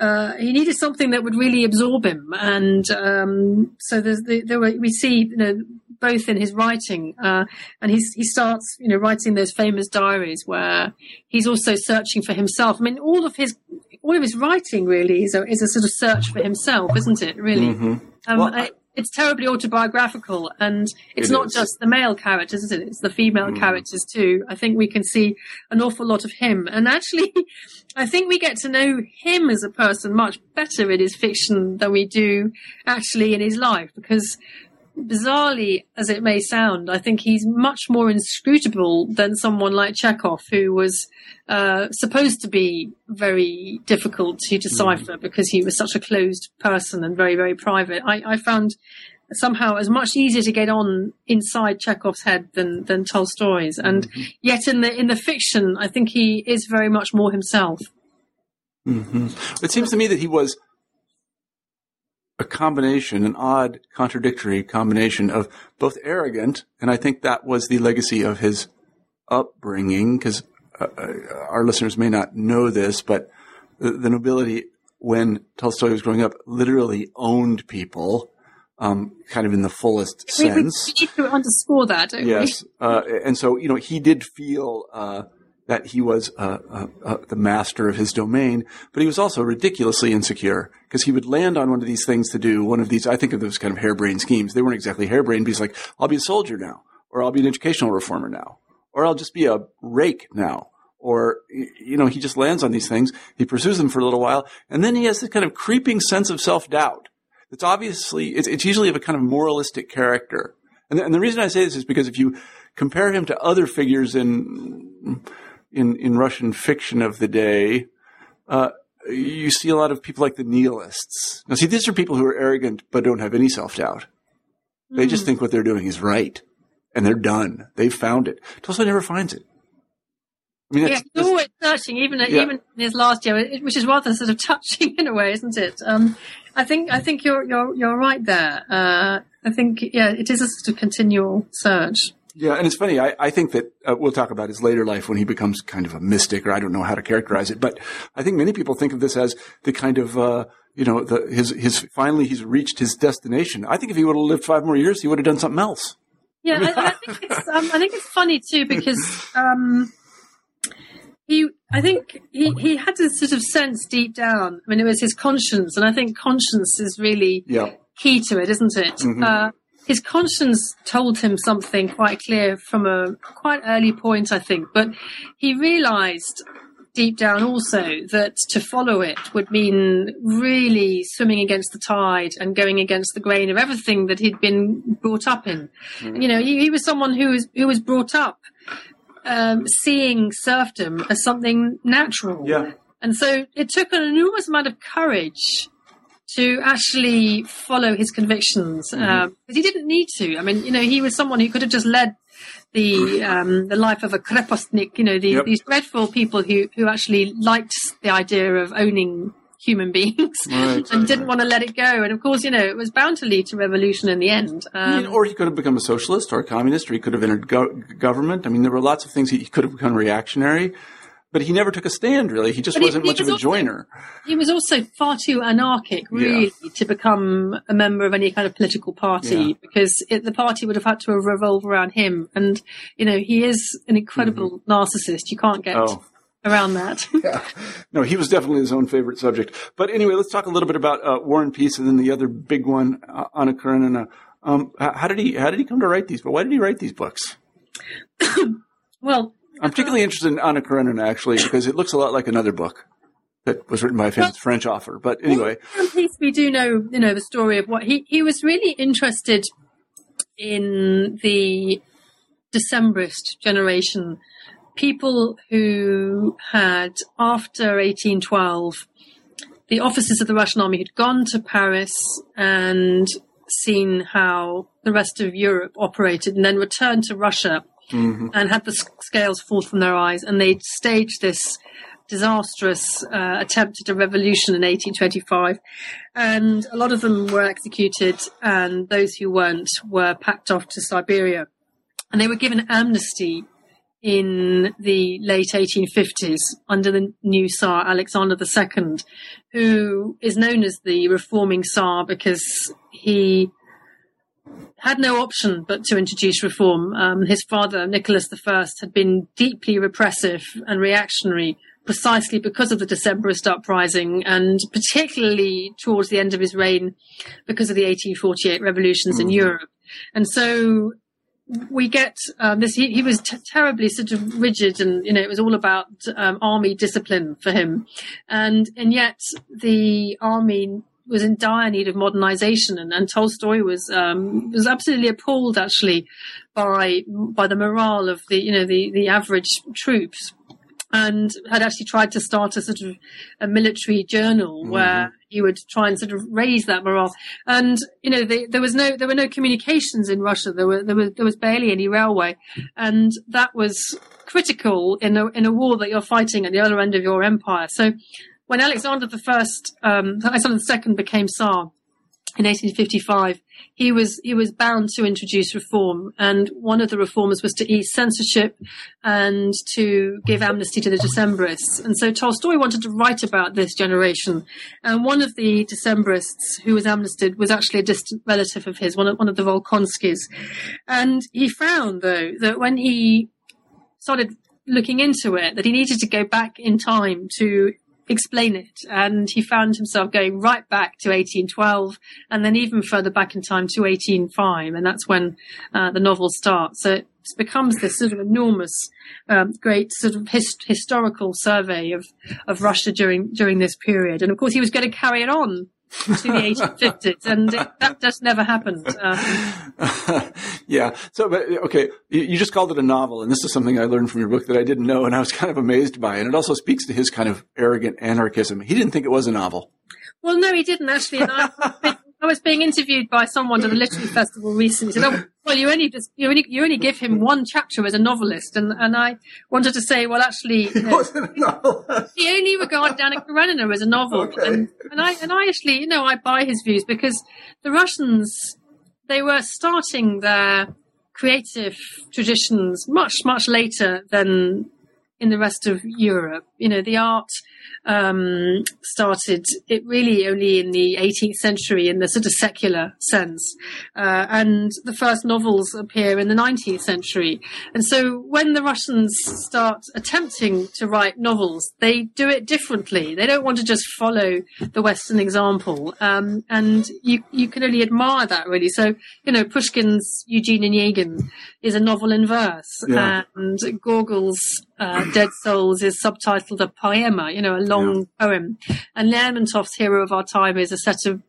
uh, he needed something that would really absorb him. And um, so the, there were, we see, you know, both in his writing, uh, and he's, he starts, you know, writing those famous diaries where he's also searching for himself. I mean, all of his all of his writing really is a, is a sort of search for himself, isn't it? Really. Mm-hmm. Um, well, I, it's terribly autobiographical, and it's it not is. just the male characters, is it? It's the female mm. characters too. I think we can see an awful lot of him, and actually, (laughs) I think we get to know him as a person much better in his fiction than we do actually in his life, because bizarrely as it may sound, I think he's much more inscrutable than someone like Chekhov, who was uh, supposed to be very difficult to decipher mm. because he was such a closed person and very, very private. I, I found somehow as much easier to get on inside Chekhov's head than than Tolstoy's, and mm-hmm. yet in the in the fiction, I think he is very much more himself. Mm-hmm. It seems to me that he was a combination, an odd, contradictory combination of both arrogant, and I think that was the legacy of his upbringing, because uh, uh, our listeners may not know this, but the, the, nobility, when Tolstoy was growing up, literally owned people, um, kind of in the fullest we, sense. We need to underscore that, yes. Uh, and so, you know, he did feel, uh, that he was uh, uh, uh, the master of his domain, but he was also ridiculously insecure because he would land on one of these things to do one of these. I think of those kind of harebrained schemes. They weren't exactly harebrained, but he's like, "I'll be a soldier now, or I'll be an educational reformer now, or I'll just be a rake now." Or, you know, he just lands on these things. He pursues them for a little while, and then he has this kind of creeping sense of self doubt. It's obviously, it's, it's usually of a kind of moralistic character. And the, and the reason I say this is because if you compare him to other figures in in, in Russian fiction of the day, uh, you see a lot of people like the nihilists. Now, see, these are people who are arrogant but don't have any self doubt. Mm. They just hmm. think what they're doing is right, and they're done. They've found it. Tolstoy never finds it. I mean, yeah, he's always searching, even yeah. even in his last year, which is rather sort of touching (laughs) in a way, isn't it? Um, I think I think you're you're you're right there. Uh, I think yeah, it is a sort of continual search. Yeah, and it's funny. I, I think that uh, we'll talk about his later life when he becomes kind of a mystic, or I don't know how to characterize it. But I think many people think of this as the kind of uh, you know the, his his finally he's reached his destination. I think if he would have lived five more years, he would have done something else. Yeah, I, I think it's um, I think it's funny too because um, he I think he he had this sort of sense deep down. I mean, it was his conscience, and I think conscience is really yeah. key to it, isn't it? Mm-hmm. Uh, his conscience told him something quite clear from a quite early point, I think. But he realized deep down also that to follow it would mean really swimming against the tide and going against the grain of everything that he'd been brought up in. Mm. You know, he, he, was someone who was who was brought up um, seeing serfdom as something natural. Yeah. And so it took an enormous amount of courage to actually follow his convictions because mm-hmm. um, he didn't need to. I mean, you know, he was someone who could have just led the um, the life of a krepostnik, you know, the, yep. these dreadful people who who actually liked the idea of owning human (laughs) beings right, and didn't want to let it go. And of course, you know, it was bound to lead to revolution in the end. Um, I mean, or he could have become a socialist or a communist, or he could have entered go- government. I mean, there were lots of things he, he could have become reactionary but he never took a stand really. He just but wasn't he, he much was of a also, joiner. He was also far too anarchic, really, yeah. to become a member of any kind of political party yeah. because it, the party would have had to revolve around him. And you know, he is an incredible mm-hmm. narcissist. You can't get. Oh. Around that. (laughs) yeah. No, he was definitely his own favorite subject. But anyway, let's talk a little bit about uh, War and Peace and then the other big one, uh, Anna Karenina. Um, how did he, how did he come to write these? But why did he write these books? (coughs) well, I'm particularly (laughs) interested in Anna Karenina actually because it looks a lot like another book that was written by a famous French author. But anyway, at least we do know, you know, the story of what he he was really interested in the Decembrist generation, people who had after 1812, the officers of the Russian army had gone to Paris and seen how the rest of Europe operated, and then returned to Russia mm-hmm. and had the scales fall from their eyes, and they staged this disastrous uh, attempt at a revolution in 1825, and a lot of them were executed, and those who weren't were packed off to Siberia, and they were given amnesty in the late 1850s under the new Tsar Alexander II, who is known as the reforming Tsar because he had no option but to introduce reform. Um, his father, Nicholas I, had been deeply repressive and reactionary precisely because of the Decembrist uprising and particularly towards the end of his reign because of the 1848 revolutions mm-hmm. in Europe. And so we get um, this. He, he was t- terribly sort of rigid, and you know it was all about um, army discipline for him, and and yet the army was in dire need of modernization, and, and Tolstoy was um, was absolutely appalled actually by by the morale of the you know the the average troops, and had actually tried to start a sort of a military journal mm-hmm. where he would try and sort of raise that morale. And you know the, there was no there were no communications in Russia. There were there was there was barely any railway, and that was critical in a in a war that you're fighting at the other end of your empire. So when Alexander the First, um, Alexander the Second became Tsar in 1855, he was he was bound to introduce reform, and one of the reforms was to ease censorship and to give amnesty to the Decembrists. And so Tolstoy wanted to write about this generation, and one of the Decembrists who was amnested was actually a distant relative of his, one of one of the Volkonskis, and he found though that when he started looking into it, that he needed to go back in time to explain it. And he found himself going right back to 1812 and then even further back in time to 1805. And that's when uh, the novel starts. So it becomes this sort of enormous, um, great sort of his- historical survey of, of Russia during, during this period. And of course, he was going to carry it on to the 1850s, and that just never happened. Um, (laughs) yeah. So, but okay, you just called it a novel, and this is something I learned from your book that I didn't know, and I was kind of amazed by. And it also speaks to his kind of arrogant anarchism. He didn't think it was a novel. Well, no, he didn't actually. And I, (laughs) I was being interviewed by someone at a literary festival recently. Said, "Oh, well, you only just you only you only give him one chapter as a novelist," and and I wanted to say, well, actually, (laughs) you know, he only regarded Anna Karenina as a novel, okay. and and I and I actually, you know, I buy his views because the Russians they were starting their creative traditions much much later than in the rest of Europe. You know, the art um, started it really only in the 18th century in the sort of secular sense, uh, and the first novels appear in the 19th century. And so when the Russians start attempting to write novels, they do it differently. They don't want to just follow the Western example, um, and you you can only admire that really. So you know, Pushkin's Eugene and Onegin is a novel in verse, yeah. and Gogol's uh, Dead Souls is subtitled a poema, you know, a long yeah. poem. And Lermontov's Hero of Our Time is a set of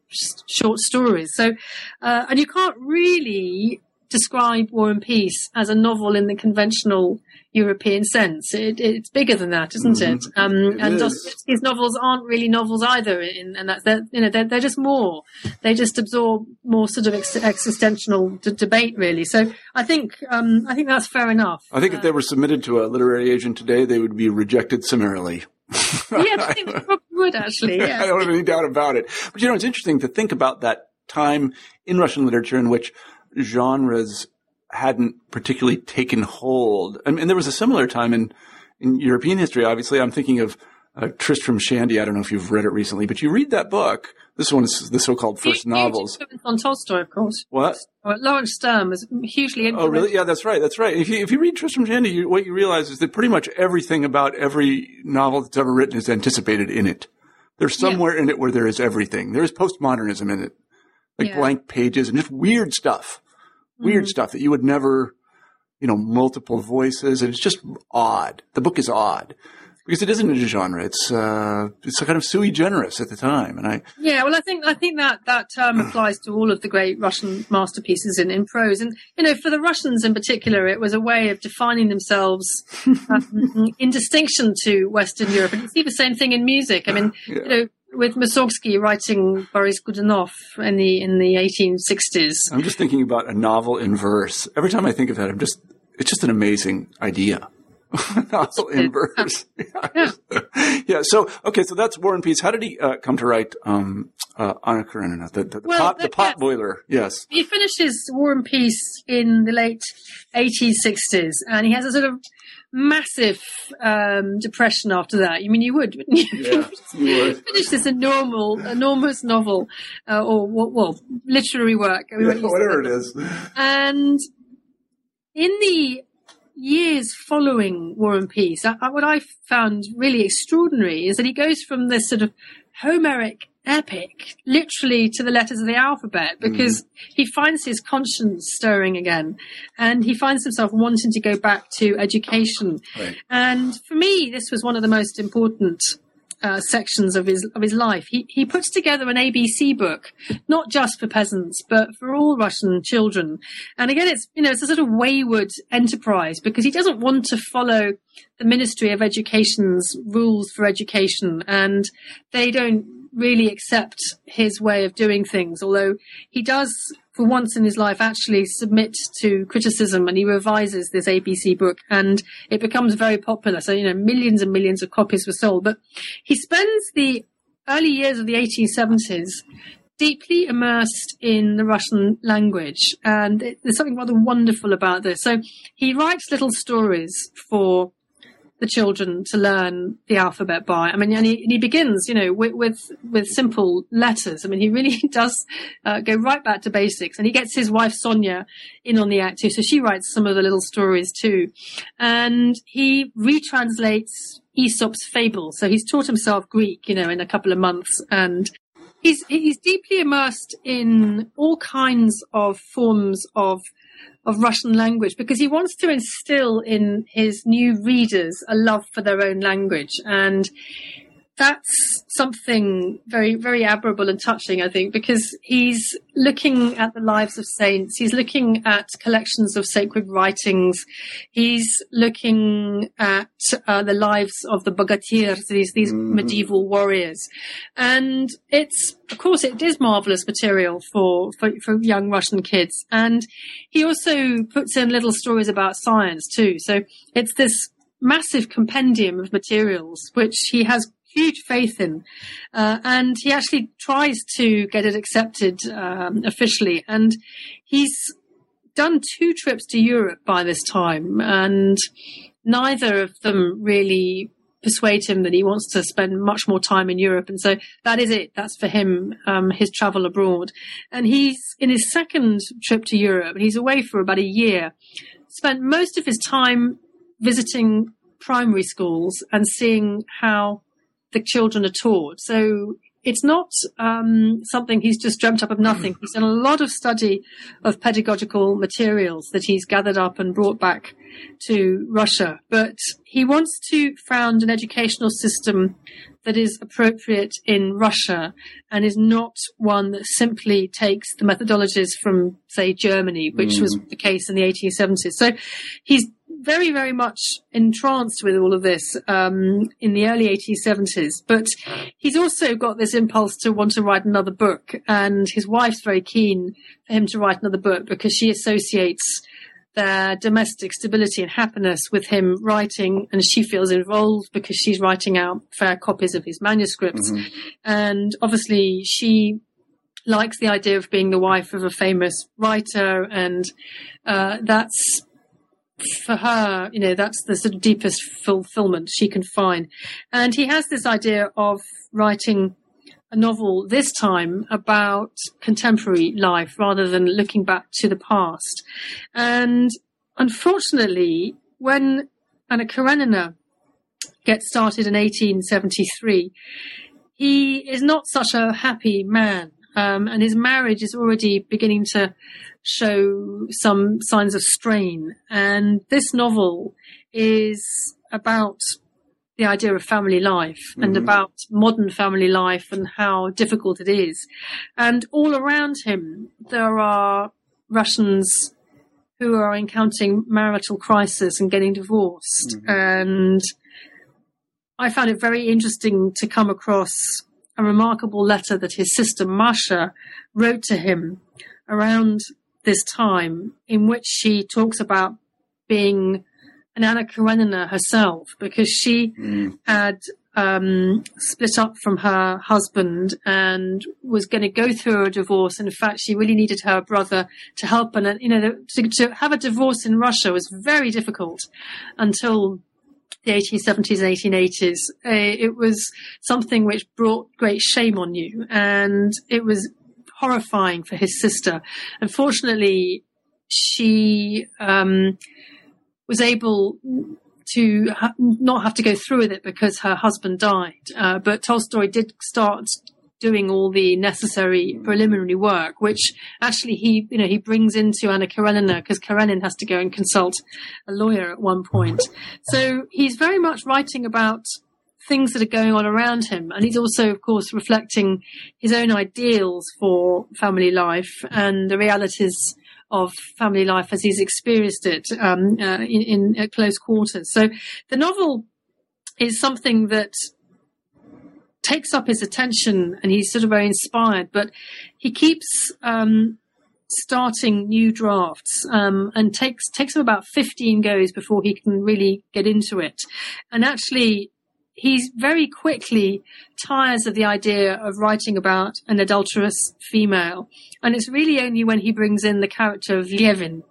short stories. So, uh, and you can't really describe War and Peace as a novel in the conventional European sense. It, it's bigger than that, isn't mm-hmm. it? Um, it and is. Dostoevsky's novels aren't really novels either, in, and that's they're, you know they're, they're just more. They just absorb more sort of ex- existential d- debate, really. So I think um, I think that's fair enough. I think uh, if they were submitted to a literary agent today, they would be rejected summarily. (laughs) yeah, I think would actually. (laughs) Yeah. I don't have any doubt about it. But you know, it's interesting to think about that time in Russian literature in which genres hadn't particularly taken hold. And, and, there was a similar time in, in European history. Obviously, I'm thinking of uh, Tristram Shandy. I don't know if you've read it recently, but you read that book. This one is the so-called first novels. On Tolstoy, of course. What? Uh, Laurence Sterne was hugely. Interesting. Oh, really? Yeah, that's right. That's right. If you if you read Tristram Shandy, you, what you realize is that pretty much everything about every novel that's ever written is anticipated in it. There's somewhere yeah. in it where there is everything. There is postmodernism in it, like yeah. blank pages and just weird stuff weird mm. stuff that you would never, you know, multiple voices. And it's just odd. The book is odd because it isn't a genre. It's uh, it's a kind of sui generis at the time, and I yeah. Well, I think I think that that term applies to all of the great Russian masterpieces in, in prose, and you know, for the Russians in particular, it was a way of defining themselves um, in distinction to Western Europe. And you see the same thing in music. I mean, yeah. you know, with Mussorgsky writing Boris Godunov in the in the 1860s. I'm just thinking about a novel in verse. Every time I think of that, I'm just it's just an amazing idea. Novel in verse. Yeah. yeah. So okay, so that's War and Peace. How did he uh, come to write um, uh, Anna Karenina, the, the, the well, pot, the pot boiler? Yes. He finishes War and Peace in the late 1860s, and he has a sort of massive um, depression after that. You mean you would, wouldn't you? Yeah, you would. (laughs) Finish this enormous, enormous novel, uh, or well, literary work. Yeah, whatever it is. And in the years following War and Peace, I, I, what I found really extraordinary is that he goes from this sort of Homeric epic, literally to the letters of the alphabet, because mm. he finds his conscience stirring again, and he finds himself wanting to go back to education. Right. And for me, this was one of the most important uh, sections of his of his life. He he puts together an ABC book, not just for peasants, but for all Russian children. And again, it's you know it's a sort of wayward enterprise because he doesn't want to follow the Ministry of Education's rules for education, and they don't really accept his way of doing things, although he does, for once in his life, actually submit to criticism and he revises this ABC book and it becomes very popular. So, you know, millions and millions of copies were sold. But he spends the early years of the 1870s deeply immersed in the Russian language. And there's something rather wonderful about this. So he writes little stories for the children to learn the alphabet by. I mean, and he, he begins, you know, with, with, with simple letters. I mean, he really (laughs) does uh, go right back to basics, and he gets his wife Sonia in on the act too. So she writes some of the little stories too, and he retranslates Aesop's fable. So he's taught himself Greek, you know, in a couple of months, and he's he's deeply immersed in all kinds of forms of of Russian language because he wants to instill in his new readers a love for their own language. And that's something very, very admirable and touching, I think, because he's looking at the lives of saints. He's looking at collections of sacred writings. He's looking at uh, the lives of the bogatirs, these, these mm-hmm. medieval warriors. And it's, of course, it is marvelous material for, for, for young Russian kids. And he also puts in little stories about science too. So it's this massive compendium of materials, which he has huge faith in. Uh, and he actually tries to get it accepted um, officially. And he's done two trips to Europe by this time, and neither of them really persuade him that he wants to spend much more time in Europe. And so that is it. That's for him, um, his travel abroad. And he's in his second trip to Europe, he's away for about a year, spent most of his time visiting primary schools and seeing how the children are taught. So it's not um, something he's just dreamt up of nothing. He's done a lot of study of pedagogical materials that he's gathered up and brought back to Russia. But he wants to found an educational system that is appropriate in Russia and is not one that simply takes the methodologies from, say, Germany, which mm. was the case in the 1870s. So he's very, very much entranced with all of this um, in the early 1870s. But he's also got this impulse to want to write another book, and his wife's very keen for him to write another book because she associates their domestic stability and happiness with him writing, and she feels involved because she's writing out fair copies of his manuscripts. Mm-hmm. And obviously, she likes the idea of being the wife of a famous writer, and uh, that's for her, you know, that's the sort of deepest fulfillment she can find. And he has this idea of writing a novel this time about contemporary life rather than looking back to the past. And unfortunately, when Anna Karenina gets started in 1873, he is not such a happy man. Um, and his marriage is already beginning to show some signs of strain. And this novel is about the idea of family life mm-hmm. and about modern family life and how difficult it is. And all around him, there are Russians who are encountering marital crisis and getting divorced. Mm-hmm. And I found it very interesting to come across a remarkable letter that his sister Masha wrote to him around this time in which she talks about being an Anna Karenina herself because she mm. had um, split up from her husband and was going to go through a divorce. And in fact, she really needed her brother to help. And, you know, to, to have a divorce in Russia was very difficult until the 1870s and 1880s. Uh, it was something which brought great shame on you. And it was horrifying for his sister. Unfortunately, she um, was able to ha- not have to go through with it because her husband died. Uh, but Tolstoy did start doing all the necessary preliminary work, which actually he, you know, he brings into Anna Karenina because Karenin has to go and consult a lawyer at one point. So he's very much writing about things that are going on around him. And he's also, of course, reflecting his own ideals for family life and the realities of family life as he's experienced it um, uh, in, in close quarters. So the novel is something that takes up his attention and he's sort of very inspired, but he keeps um, starting new drafts um, and takes takes him about 15 goes before he can really get into it. And actually, he very quickly tires of the idea of writing about an adulterous female. And it's really only when he brings in the character of Levin,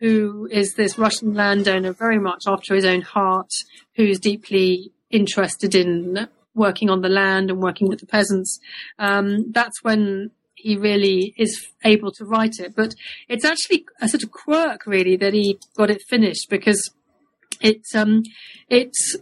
who is this Russian landowner very much after his own heart, who's deeply interested in working on the land and working with the peasants. Um, that's when he really is able to write it. But it's actually a sort of quirk, really, that he got it finished because it's um, it's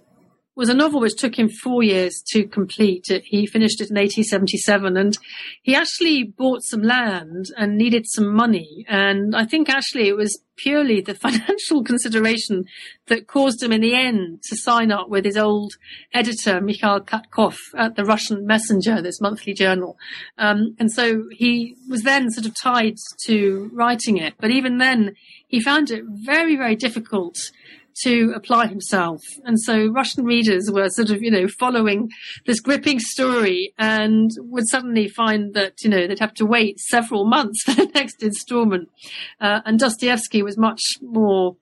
was a novel which took him four years to complete. He finished it in 1877 and he actually bought some land and needed some money. And I think actually it was purely the (laughs) financial consideration that caused him in the end to sign up with his old editor, Mikhail Katkov at the Russian Messenger, this monthly journal. Um, and so he was then sort of tied to writing it. But even then, he found it very, very difficult to apply himself. And so Russian readers were sort of, you know, following this gripping story and would suddenly find that, you know, they'd have to wait several months (laughs) for the next installment. Uh, and Dostoevsky was much more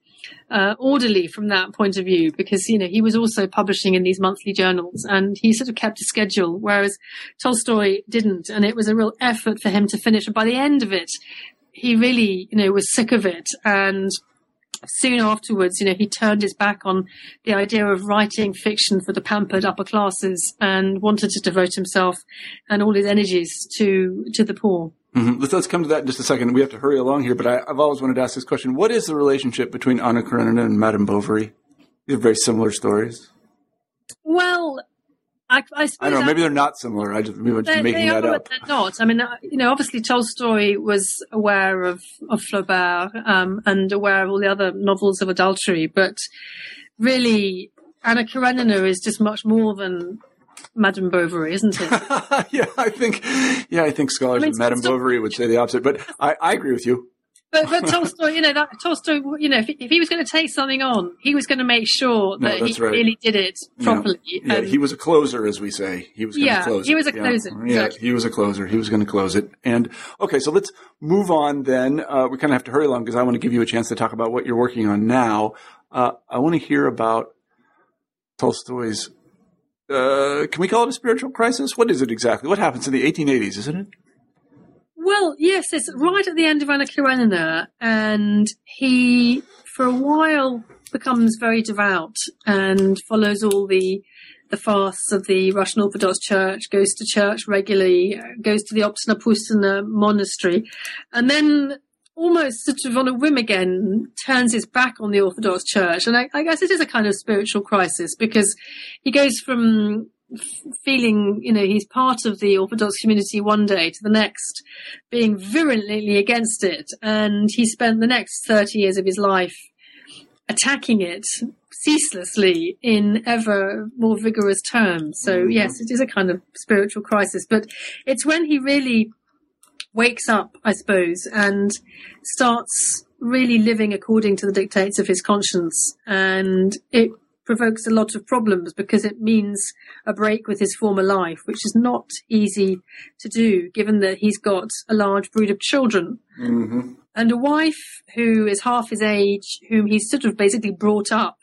uh, orderly from that point of view because you know he was also publishing in these monthly journals and he sort of kept a schedule whereas Tolstoy didn't and it was a real effort for him to finish and by the end of it he really you know was sick of it and soon afterwards, you know, he turned his back on the idea of writing fiction for the pampered upper classes and wanted to devote himself and all his energies to to the poor. Mm-hmm. Let's, let's come to that in just a second. We have to hurry along here, but I, have always wanted to ask this question: What is the relationship between Anna Karenina and Madame Bovary? These are very similar stories. Well, I, I, I don't know. Maybe they're not similar. I just maybe I'm just making that are, up. They're not. I mean, uh, you know, obviously Tolstoy was aware of of Flaubert um, and aware of all the other novels of adultery, but really, Anna Karenina is just much more than Madame Bovary, isn't it? (laughs) yeah, I think. Yeah, I think scholars I mean, of Madame Bovary would say the opposite, but I, I agree with you. But, but Tolstoy, you know, that Tolstoy, you know, if, if he was going to take something on, he was going to make sure that no, he right. really did it properly. Yeah. yeah, he was a closer, as we say. He was going yeah, to close he was a closer. Yeah, exactly. he was a closer. He was going to close it. And okay, so let's move on then. Uh, we kind of have to hurry along because I want to give you a chance to talk about what you're working on now. Uh, I want to hear about Tolstoy's. Uh, can we call it a spiritual crisis? What is it exactly? What happens in the 1880s, isn't it? Well, yes, it's right at the end of Anna Karenina, and he, for a while, becomes very devout and follows all the the fasts of the Russian Orthodox Church, goes to church regularly, goes to the Optina monastery, and then almost sort of on a whim again turns his back on the Orthodox Church. And I, I guess it is a kind of spiritual crisis because he goes from feeling, you know, he's part of the Orthodox community one day to the next, being virulently against it. And he spent the next 30 years of his life attacking it ceaselessly in ever more vigorous terms. So mm-hmm. yes, it is a kind of spiritual crisis, but it's when he really wakes up, I suppose, and starts really living according to the dictates of his conscience. And it provokes a lot of problems because it means a break with his former life, which is not easy to do given that he's got a large brood of children. Mm-hmm. And a wife who is half his age, whom he's sort of basically brought up,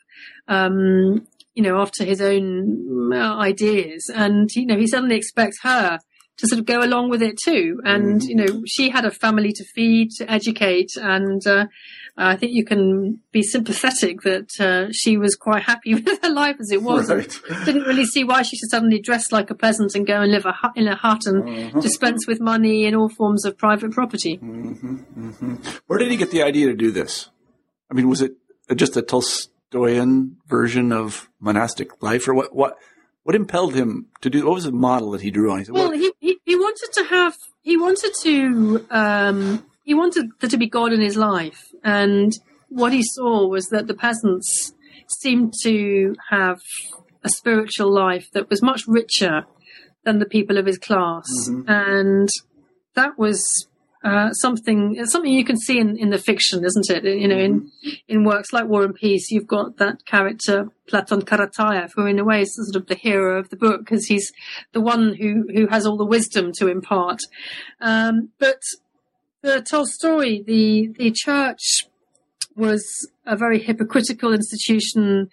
um, you know, after his own uh, ideas. And, you know, he suddenly expects her to sort of go along with it too. And, mm-hmm. you know, she had a family to feed, to educate, and uh, I think you can be sympathetic that uh, she was quite happy (laughs) with her life as it was. Right. Didn't really see why she should suddenly dress like a peasant and go and live a hut, in a hut and uh-huh. dispense with money in all forms of private property. Mm-hmm. Mm-hmm. Where did he get the idea to do this? I mean, was it just a Tolstoyan version of monastic life, or what? What? What impelled him to do? What was the model that he drew on? He said, well, he, he, he wanted to have he wanted to um, he wanted there to be God in his life, and what he saw was that the peasants seemed to have a spiritual life that was much richer than the people of his class, mm-hmm. and that was uh, something something you can see in, in the fiction, isn't it? You know, in in works like War and Peace, you've got that character Platon Karatayev, who in a way is sort of the hero of the book because he's the one who who has all the wisdom to impart. Um, but the Tolstoy, the the church was a very hypocritical institution.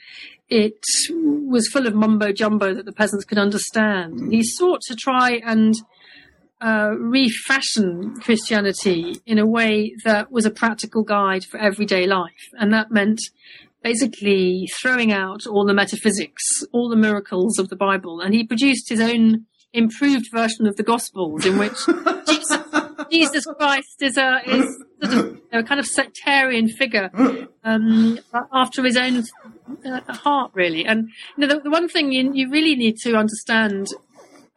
It was full of mumbo jumbo that the peasants could understand. He sought to try and uh, refashion Christianity in a way that was a practical guide for everyday life. And that meant basically throwing out all the metaphysics, all the miracles of the Bible. And he produced his own improved version of the Gospels in which Jesus, (laughs) Jesus, Christ is a, is sort of a kind of sectarian figure um, after his own uh, heart, really. And you know, the, the one thing you, you, really need to understand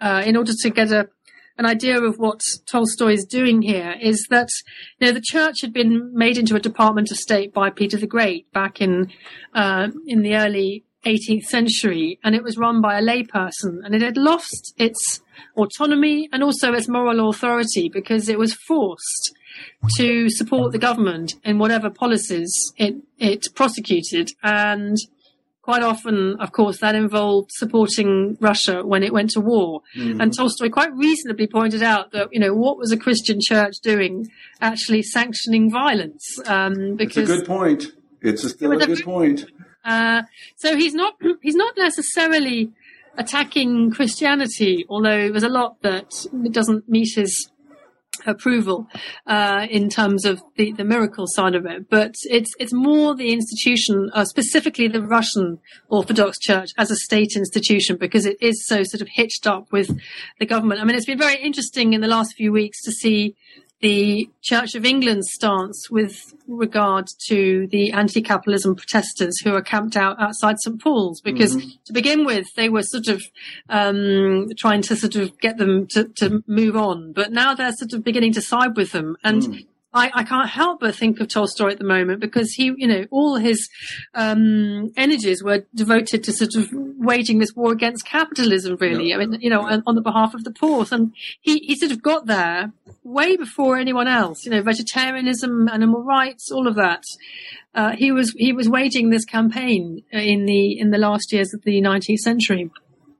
uh, in order to get a an idea of what Tolstoy is doing here is that you know the church had been made into a department of state by Peter the Great back in uh, in the early 18th century, and it was run by a layperson, and it had lost its autonomy and also its moral authority because it was forced to support the government in whatever policies it it prosecuted and quite often, of course, that involved supporting Russia when it went to war. Mm-hmm. And Tolstoy quite reasonably pointed out that, you know, what was a Christian church doing actually sanctioning violence? Um, because. It's a good point. It's a still a good point. Uh, so he's not, (clears throat) he's not necessarily attacking Christianity, although there's a lot that doesn't meet his approval uh, in terms of the, the miracle side of it, but it's it's more the institution, uh, specifically the Russian Orthodox Church as a state institution, because it is so sort of hitched up with the government. I mean, it's been very interesting in the last few weeks to see the Church of England's stance with regard to the anti-capitalism protesters who are camped out outside St Paul's, because mm-hmm. to begin with they were sort of um, trying to sort of get them to, to, move on, but now they're sort of beginning to side with them and. Mm. I, I, can't help but think of Tolstoy at the moment because he, you know, all his um, energies were devoted to sort of waging this war against capitalism, really. I mean, you know, on, on the behalf of the poor. And he, he sort of got there way before anyone else, you know, vegetarianism, animal rights, all of that. Uh, he was, he was waging this campaign in the, in the last years of the 19th century.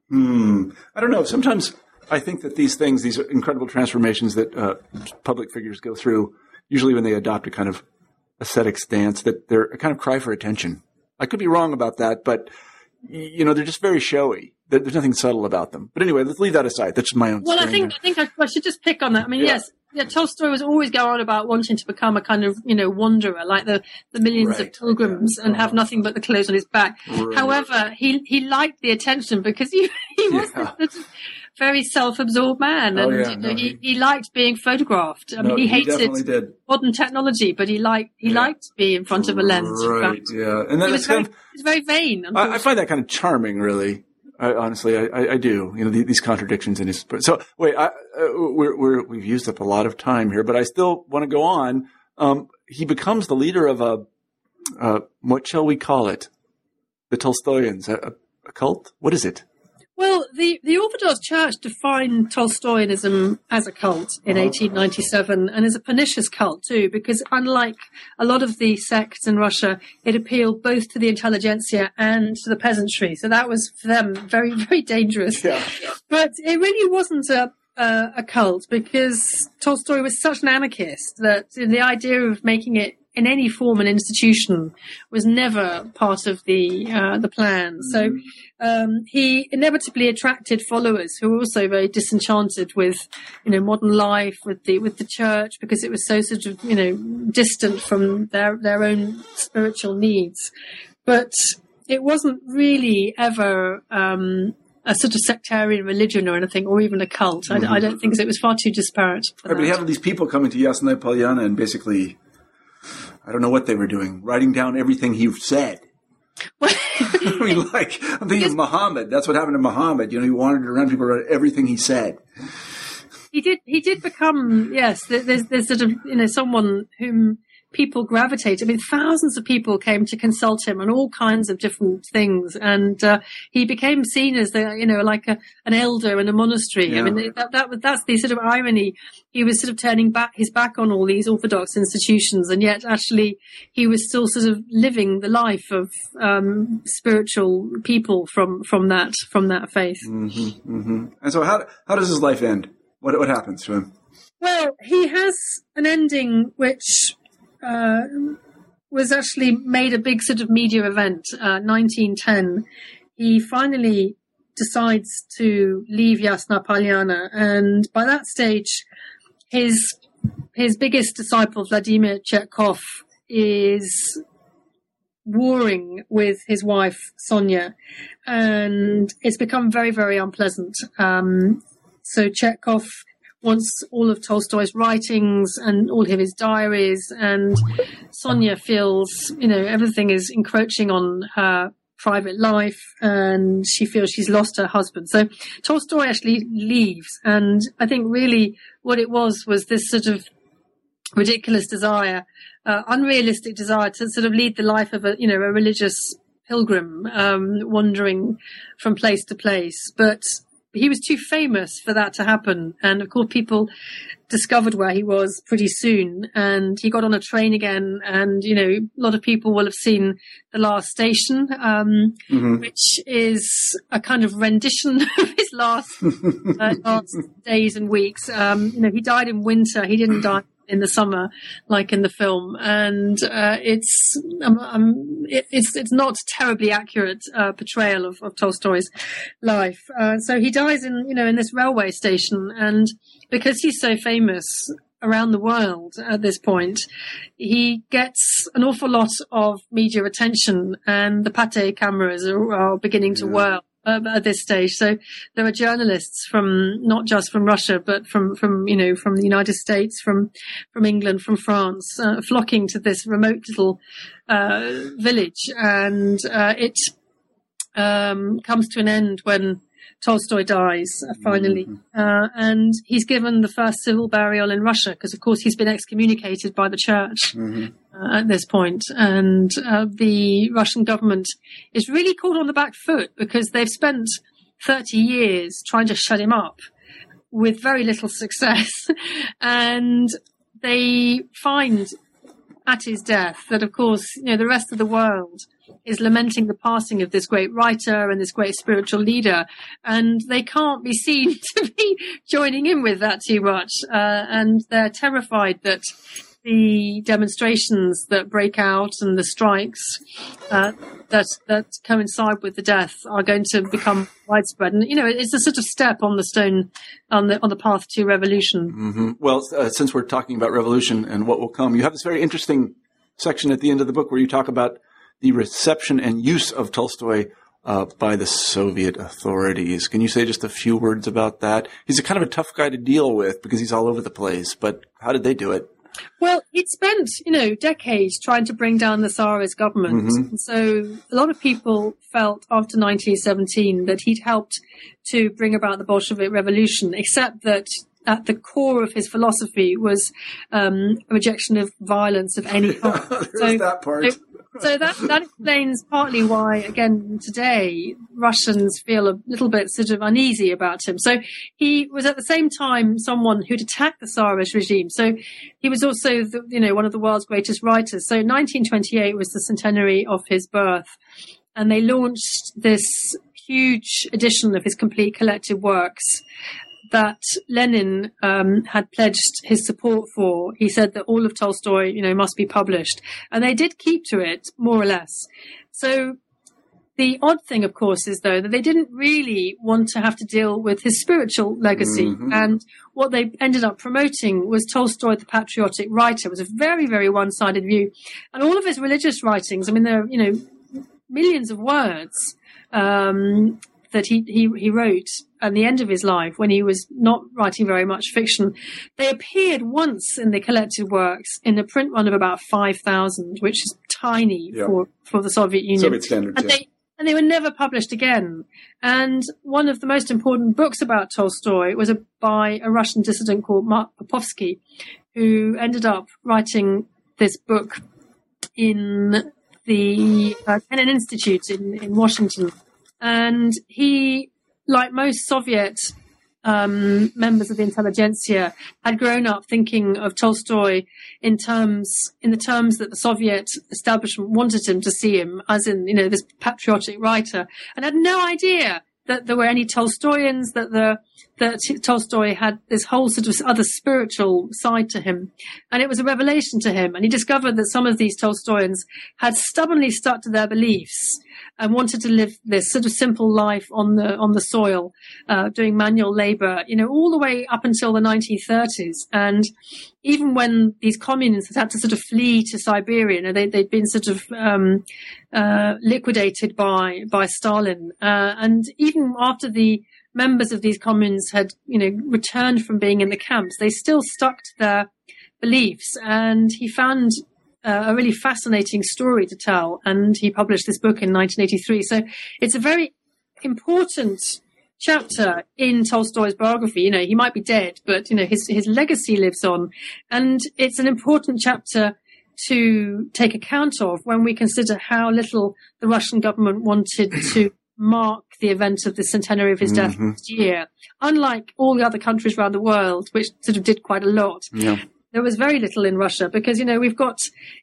Hmm. I don't know. Sometimes I think that these things, these incredible transformations that uh, public figures go through, usually when they adopt a kind of ascetic stance, that they're a kind of cry for attention. I could be wrong about that, but you know, they're just very showy. There's nothing subtle about them. But anyway, let's leave that aside. That's my own. Well, I think I think I, I, should just pick on that. I mean, yeah. yes, yeah, Tolstoy was always going on about wanting to become a kind of you know wanderer, like the the millions right. of pilgrims, yeah. and have uh-huh. nothing but the clothes on his back. Right. However, he he liked the attention because he (laughs) he was yeah. Very self-absorbed man, oh, and oh, yeah, you know, no, he, he liked being photographed. I no, mean, he hated modern technology, but he liked he yeah. liked to be in front of a lens. Right. Yeah, and he was, very, of, he was very vain. I, I, find that kind of charming, really. I, honestly, I, I, do. You know, these contradictions in his. So wait, I, uh, we're, we're we've used up a lot of time here, but I still want to go on. Um, he becomes the leader of a, uh, what shall we call it? The Tolstoyans, a, a cult. What is it? Well, the, the Orthodox Church defined Tolstoyanism as a cult in uh-huh. 1897 and as a pernicious cult too, because unlike a lot of the sects in Russia, it appealed both to the intelligentsia and to the peasantry. So that was for them very, (laughs) very dangerous. Yeah, yeah. But it really wasn't a, a, a cult because Tolstoy was such an anarchist that the idea of making it in any form an institution was never part of the uh, the plan. So mm-hmm. um, he inevitably attracted followers who were also very disenchanted with you know modern life, with the with the church, because it was so sort of you know distant from their their own spiritual needs. But it wasn't really ever. Um, a sort of sectarian religion or anything, or even a cult. Mm-hmm. I, I, don't think so. It was far too disparate. Right, but you have these people coming to Yasnaya Polyana and basically I don't know what they were doing, writing down everything he said. (laughs) I mean, like, I'm thinking of Muhammad. That's what happened to Muhammad. You know, he wanted to run people around everything he said. He did, he did become, yes, there's, there's sort of, you know, someone whom people gravitate. I mean, thousands of people came to consult him on all kinds of different things, and uh, he became seen as the, you know, like a, an elder in a monastery. Yeah. I mean, that, that that's the sort of irony. He was sort of turning back his back on all these orthodox institutions, and yet actually he was still sort of living the life of um, spiritual people from from that from that faith. Mm-hmm, mm-hmm. And so, how how does his life end? What what happens to him? Well, he has an ending which uh, was actually made a big sort of media event. Uh, 1910, he finally decides to leave Yasnaya Polyana, and by that stage, his his biggest disciple Vladimir Chertkov is warring with his wife Sonia, and it's become very very unpleasant. Um, so Chertkov wants all of Tolstoy's writings and all of his diaries, and Sonia feels, you know, everything is encroaching on her private life and she feels she's lost her husband. So Tolstoy actually leaves. And I think really what it was was this sort of ridiculous desire, uh, unrealistic desire to sort of lead the life of a, you know, a religious pilgrim, um, wandering from place to place. But he was too famous for that to happen. And of course, people discovered where he was pretty soon. And he got on a train again. And, you know, a lot of people will have seen The Last Station, um, mm-hmm. which is a kind of rendition (laughs) of his last, uh, (laughs) last days and weeks. Um, you know, he died in winter. He didn't die in the summer, like in the film, and uh, it's um, um, it, it's it's not terribly accurate uh, portrayal of, of, Tolstoy's life. Uh, so he dies in you know in this railway station, and because he's so famous around the world at this point, he gets an awful lot of media attention, and the Pathé cameras are, are beginning to yeah. whirl uh, at this stage. So there were journalists from not just from Russia, but from from you know from the United States, from from England, from France, uh, flocking to this remote little uh, village, and uh, it um, comes to an end when Tolstoy dies uh, finally, mm-hmm. uh, and he's given the first civil burial in Russia because, of course, he's been excommunicated by the church mm-hmm. uh, at this point, and uh, the Russian government is really caught on the back foot because they've spent 30 years trying to shut him up with very little success, (laughs) and they find at his death that, of course, you know, the rest of the world is lamenting the passing of this great writer and this great spiritual leader, and they can't be seen (laughs) to be joining in with that too much, uh, and they're terrified that the demonstrations that break out and the strikes uh, that that coincide with the death are going to become widespread. And you know, it's a sort of step on the stone on the on the path to revolution. Mm-hmm. Well, uh, since we're talking about revolution and what will come, you have this very interesting section at the end of the book where you talk about the reception and use of Tolstoy uh, by the Soviet authorities. Can you say just a few words about that? He's a kind of a tough guy to deal with because he's all over the place, but how did they do it? Well, he'd spent, you know, decades trying to bring down the Tsarist government. Mm-hmm. So a lot of people felt after 1917 that he'd helped to bring about the Bolshevik Revolution, except that at the core of his philosophy was um, a rejection of violence of any (laughs) kind. so, that part. So, so that that explains partly why, again, today Russians feel a little bit sort of uneasy about him. So he was at the same time someone who'd attacked the Tsarist regime. So he was also, the, you know, one of the world's greatest writers. So 1928 was the centenary of his birth, and they launched this huge edition of his complete collected works that Lenin um, had pledged his support for. He said that all of Tolstoy, you know, must be published, and they did keep to it more or less. So the odd thing, of course, is though that they didn't really want to have to deal with his spiritual legacy, mm-hmm. and what they ended up promoting was Tolstoy, the patriotic writer. It was a very, very one-sided view, and all of his religious writings. I mean, there are you know millions of words. Um, that he, he, he wrote at the end of his life when he was not writing very much fiction. They appeared once in the collected works in a print run of about 5,000, which is tiny yeah. for, for the Soviet Union. Soviet standards, and, yeah. they, and they were never published again. And one of the most important books about Tolstoy was a, by a Russian dissident called Mark Popovsky, who ended up writing this book in the uh, Kennan Institute in, in Washington and he, like most Soviet um, members of the intelligentsia, had grown up thinking of Tolstoy in terms, in the terms that the Soviet establishment wanted him to see him, as in, you know, this patriotic writer, and had no idea that there were any Tolstoyans, that the that Tolstoy had this whole sort of other spiritual side to him, and it was a revelation to him. And he discovered that some of these Tolstoyans had stubbornly stuck to their beliefs and wanted to live this sort of simple life on the on the soil, uh, doing manual labor, you know, all the way up until the 1930s. And even when these communists had to sort of flee to Siberia, you know, they, they'd been sort of um, uh, liquidated by by Stalin, uh, and even after the members of these communes had, you know, returned from being in the camps, they still stuck to their beliefs. And he found uh, a really fascinating story to tell. And he published this book in 1983. So it's a very important chapter in Tolstoy's biography. You know, he might be dead, but you know, his, his legacy lives on. And it's an important chapter to take account of when we consider how little the Russian government wanted to (clears throat) mark the event of the centenary of his death mm-hmm. next year. Unlike all the other countries around the world, which sort of did quite a lot. Yeah there was very little in Russia because you know we've got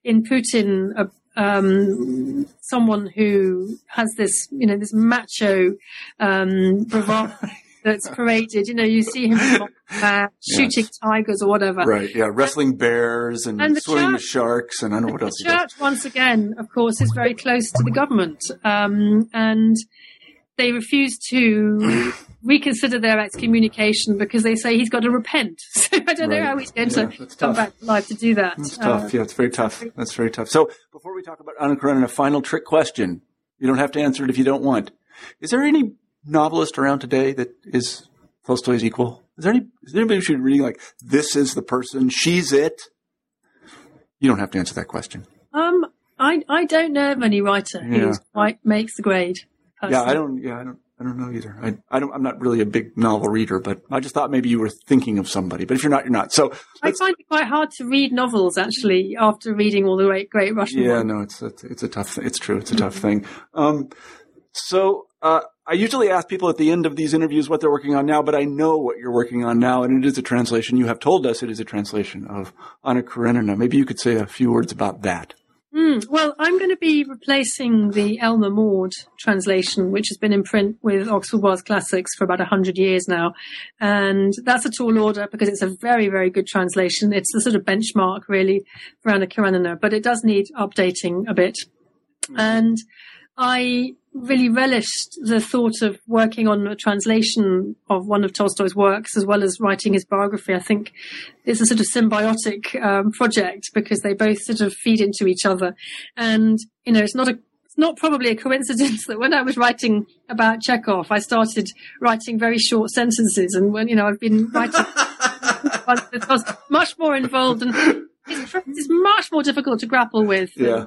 in Putin a, um, someone who has this you know this macho um, bravado (laughs) that's paraded. You know, you see him uh, shooting yes. tigers or whatever. Right. Yeah, wrestling bears and, and swimming church, with sharks, and I don't know what else. The church, once again, of course, is very close to the government, um, and they refuse to (laughs) reconsider their excommunication because they say he's got to repent. (laughs) So I don't right. know how he's going yeah, to come tough. back alive to do that. That's uh, tough. Yeah, it's very tough. That's very tough. So before we talk about Anna Karenina, a final trick question. You don't have to answer it if you don't want. Is there any novelist around today that is Tolstoy's equal? Is there any? Is there anybody who should reading like this is the person? She's it. You don't have to answer that question. Um, I I don't know of any writer Yeah. who quite makes the grade. Yeah. I don't. Yeah, I don't. I don't know either. I, I don't. I'm not really a big novel reader, but I just thought maybe you were thinking of somebody. But if you're not, you're not. So I find it quite hard to read novels actually after reading all the great great Russian yeah, ones. no, it's it's, it's a tough. It's true. It's a tough thing. Um, so uh, I usually ask people at the end of these interviews what they're working on now, but I know what you're working on now, and it is a translation. You have told us it is a translation of Anna Karenina. Maybe you could say a few words about that. Hmm, well, I'm going to be replacing the Aylmer Maude translation, which has been in print with Oxford World Classics for about 100 years now. And that's a tall order because it's a very, very good translation. It's the sort of benchmark, really, for Anna Karenina, but it does need updating a bit. And I really relished the thought of working on a translation of one of Tolstoy's works as well as writing his biography. I think it's a sort of symbiotic um, project because they both sort of feed into each other. And, you know, it's not a it's not probably a coincidence (laughs) that when I was writing about Chekhov, I started writing very short sentences. And when, you know, I've been writing, (laughs) much more involved and it's, it's much more difficult to grapple with. Yeah.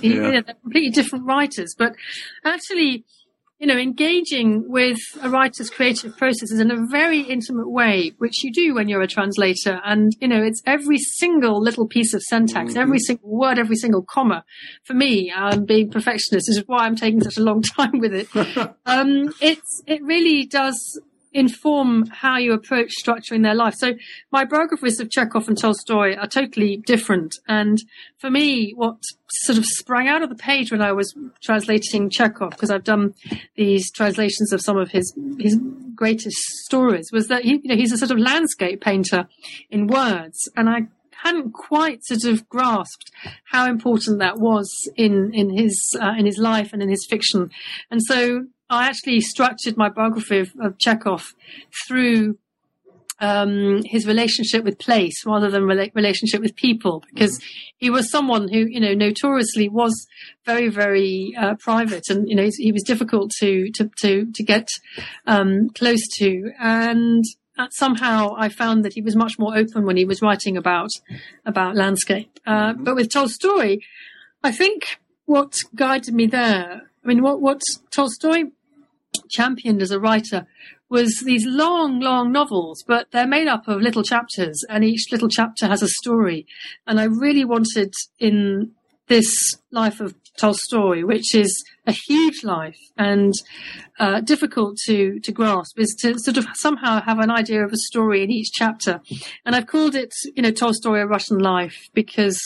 He- Yeah. you know, they're completely different writers, but actually, you know, engaging with a writer's creative processes in a very intimate way, which you do when you're a translator. And, you know, it's every single little piece of syntax, every single word, every single comma. For me, um, being perfectionist, this is why I'm taking such a long (laughs) time with it. (laughs) um, it's, it really does inform how you approach structuring their life. So my biographies of Chekhov and Tolstoy are totally different. And for me, what sort of sprang out of the page when I was translating Chekhov, because I've done these translations of some of his his greatest stories, was that he, you know, he's a sort of landscape painter in words, and I hadn't quite sort of grasped how important that was in in his uh, in his life and in his fiction, and so I actually structured my biography of, of Chekhov through um, his relationship with place rather than rela- relationship with people, because he was someone who, you know, notoriously was very, very uh, private, and you know, he was difficult to to to to get um, close to, and uh, somehow I found that he was much more open when he was writing about about landscape. Uh, But with Tolstoy, I think what guided me there, I mean, what what Tolstoy championed as a writer was these long, long novels, but they're made up of little chapters, and each little chapter has a story. And I really wanted in this life of Tolstoy, which is a huge life and uh, difficult to to grasp, is to sort of somehow have an idea of a story in each chapter. And I've called it, you know, Tolstoy: A Russian Life because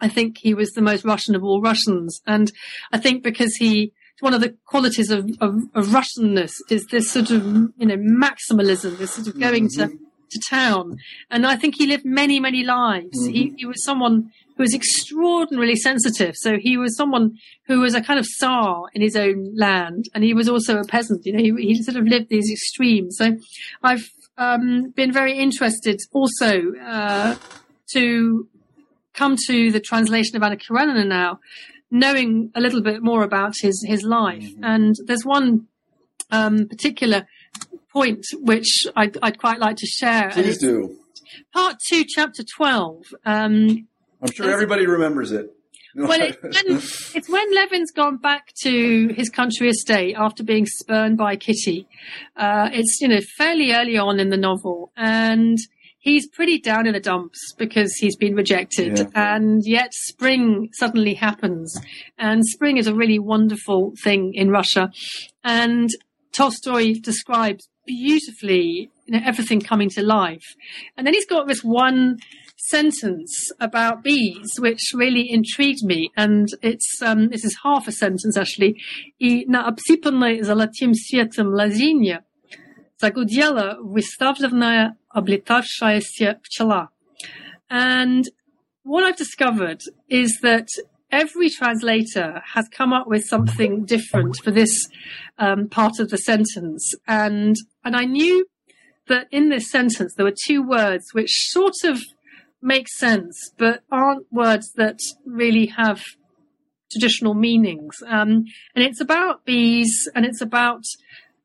I think he was the most Russian of all Russians, and I think because he one of the qualities of, of, of Russianness is this sort of you know maximalism, this sort of going to to town, and I think he lived many many lives. He he was someone who was extraordinarily sensitive. So he was someone who was a kind of Tsar in his own land, and he was also a peasant. You know, he, he sort of lived these extremes. So I've um, been very interested also uh, to come to the translation of Anna Karenina now, knowing a little bit more about his his life. And there's one um, particular point which I'd, I'd quite like to share. it's do. part two, chapter twelve. Um, I'm sure everybody remembers it. (laughs) well, it's when, it's when Levin's gone back to his country estate after being spurned by Kitty. Uh, it's, you know, fairly early on in the novel and he's pretty down in the dumps because he's been rejected Yeah. and yet spring suddenly happens and spring is a really wonderful thing in Russia and Tolstoy describes beautifully you know, everything coming to life. And then he's got this one sentence about bees, which really intrigued me. And it's, um, this is half a sentence actually. И на обсыпанной золотым светом лозине загудела выставленная облетавшаяся пчела. And what I've discovered is that every translator has come up with something different for this um, part of the sentence. And, and I knew that in this sentence there were two words which sort of make sense, but aren't words that really have traditional meanings. Um, and it's about bees and it's about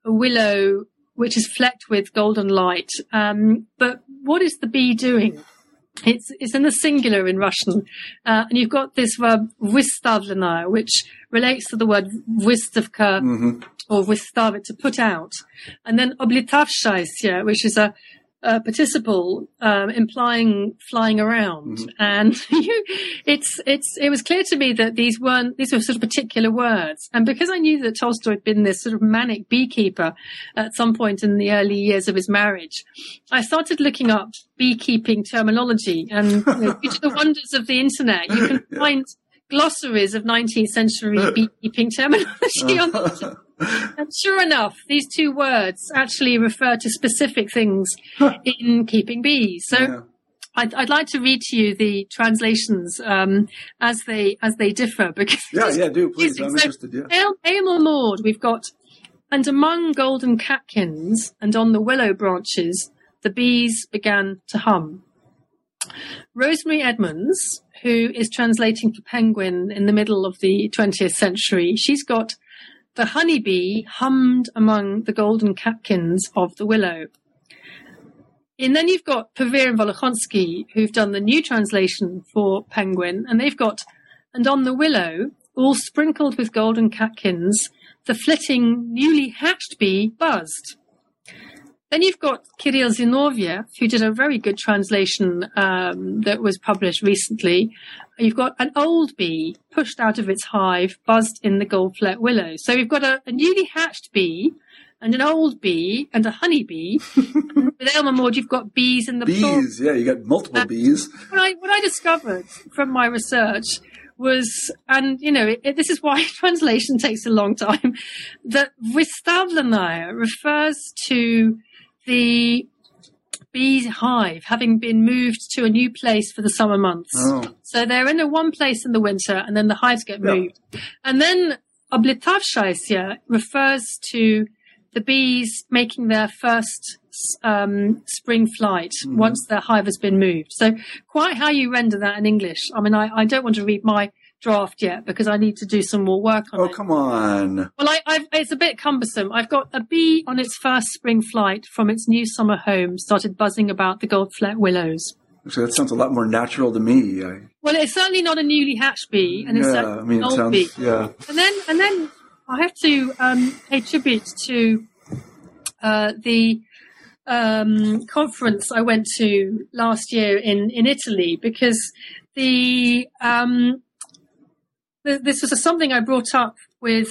a willow which is flecked with golden light. Um, but what is the bee doing? It's it's in the singular in Russian, uh, and you've got this verb выставлена, which relates to the word выставка mm-hmm. or выставить, to put out, and then облетавшаяся, which is a uh, participle um, implying flying around, mm-hmm. and (laughs) you, it's it's it was clear to me that these weren't these were sort of particular words, and because I knew that Tolstoy had been this sort of manic beekeeper at some point in the early years of his marriage, I started looking up beekeeping terminology, and you know, due to the (laughs) wonders of the internet, you can find glossaries of 19th century (laughs) beekeeping terminology on the and sure enough, these two words actually refer to specific things in keeping bees. So yeah. I'd, I'd, like to read to you the translations um, as they as they differ (laughs) because yeah, yeah, do please. I'm so, interested. Yeah. Aylmer Maude, we've got, and among golden catkins and on the willow branches, the bees began to hum. Rosemary Edmonds, who is translating for Penguin in the middle of the 20th century, she's got the honeybee hummed among the golden catkins of the willow. And then you've got Pevear and Volokhonsky, who've done the new translation for Penguin, and they've got, and on the willow, all sprinkled with golden catkins, the flitting, newly hatched bee buzzed. Then you've got Kirill Zinoviev, who did a very good translation um, that was published recently. You've got an old bee pushed out of its hive, buzzed in the goldfleck willow. So you've got a, a newly hatched bee and an old bee and a honey bee. (laughs) With Aylmer Maude, you've got bees in the bees. Yeah, you got multiple uh, bees. What I what I discovered from my research was, and you know, it, it, this is why (laughs) translation takes a long time. That Vystavlenaya refers to the beehive, having been moved to a new place for the summer months. Oh. So they're in a one place in the winter, and then the hives get yeah. moved. And then oblitavshaisya refers to the bees making their first um, spring flight mm-hmm. once their hive has been moved. So quite how you render that in English. I mean, I, I don't want to read my draft yet because I need to do some more work on oh, it. Oh, come on. Well, I, I've, it's a bit cumbersome. I've got a bee on its first spring flight from its new summer home started buzzing about the goldfleck willows. So that sounds a lot more natural to me. I... Well, it's certainly not a newly hatched bee, and it's yeah, I mean, an old sounds, bee. Yeah. And then, and then I have to um, pay tribute to uh, the um, conference I went to last year in in Italy because the um, this was something I brought up with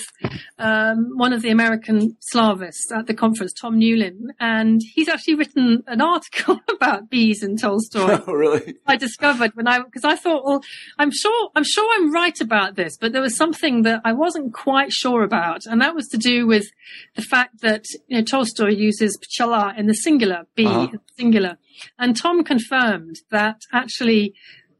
um, one of the American Slavists at the conference, Tom Newlin, and he's actually written an article (laughs) about bees in Tolstoy. (laughs) Oh, really? I discovered when I because I thought, well, I'm sure I'm sure I'm right about this, but there was something that I wasn't quite sure about, and that was to do with the fact that you know Tolstoy uses pchala in the singular, bee uh-huh. singular, and Tom confirmed that actually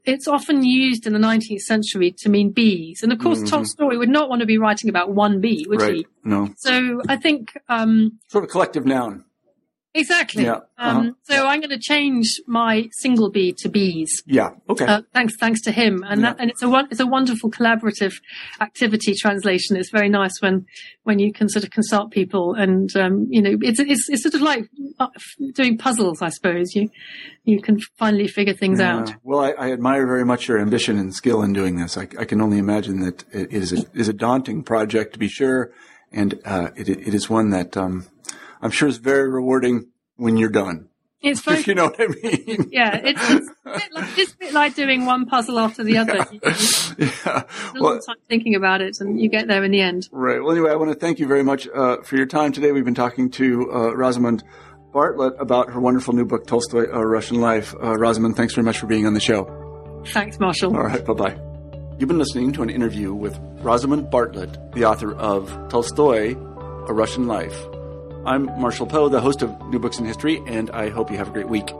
it's often used in the 19th century to mean bees. And of course, mm-hmm. Tolstoy would not want to be writing about one bee, would right. he? No. So I think. Um, sort of collective noun. Exactly. Yeah. Um, uh-huh. so I'm going to change my single bee to bees. Yeah. Okay. Uh, thanks, thanks to him, and yeah. that, and it's a it's a wonderful collaborative activity translation. It's very nice when when you can sort of consult people, and um, you know, it's it's it's sort of like uh, doing puzzles, I suppose. You you can finally figure things yeah. out. Well, I, I, admire very much your ambition and skill in doing this. I, I can only imagine that it is a, is a daunting project to be sure, and uh, it it is one that. Um, I'm sure it's very rewarding when you're done. It's (laughs) very, if you know what I mean. (laughs) Yeah, it's, it's, a bit like, it's a bit like doing one puzzle after the other. (laughs) Yeah. yeah. Well, time thinking about it, and you get there in the end. Right. Well, anyway, I want to thank you very much uh, for your time today. We've been talking to uh, Rosamund Bartlett about her wonderful new book, Tolstoy: A Russian Life. Uh, Rosamund, thanks very much for being on the show. Thanks, Marshall. All right. Bye bye. You've been listening to an interview with Rosamund Bartlett, the author of Tolstoy: A Russian Life. I'm Marshall Poe, the host of New Books in History, and I hope you have a great week.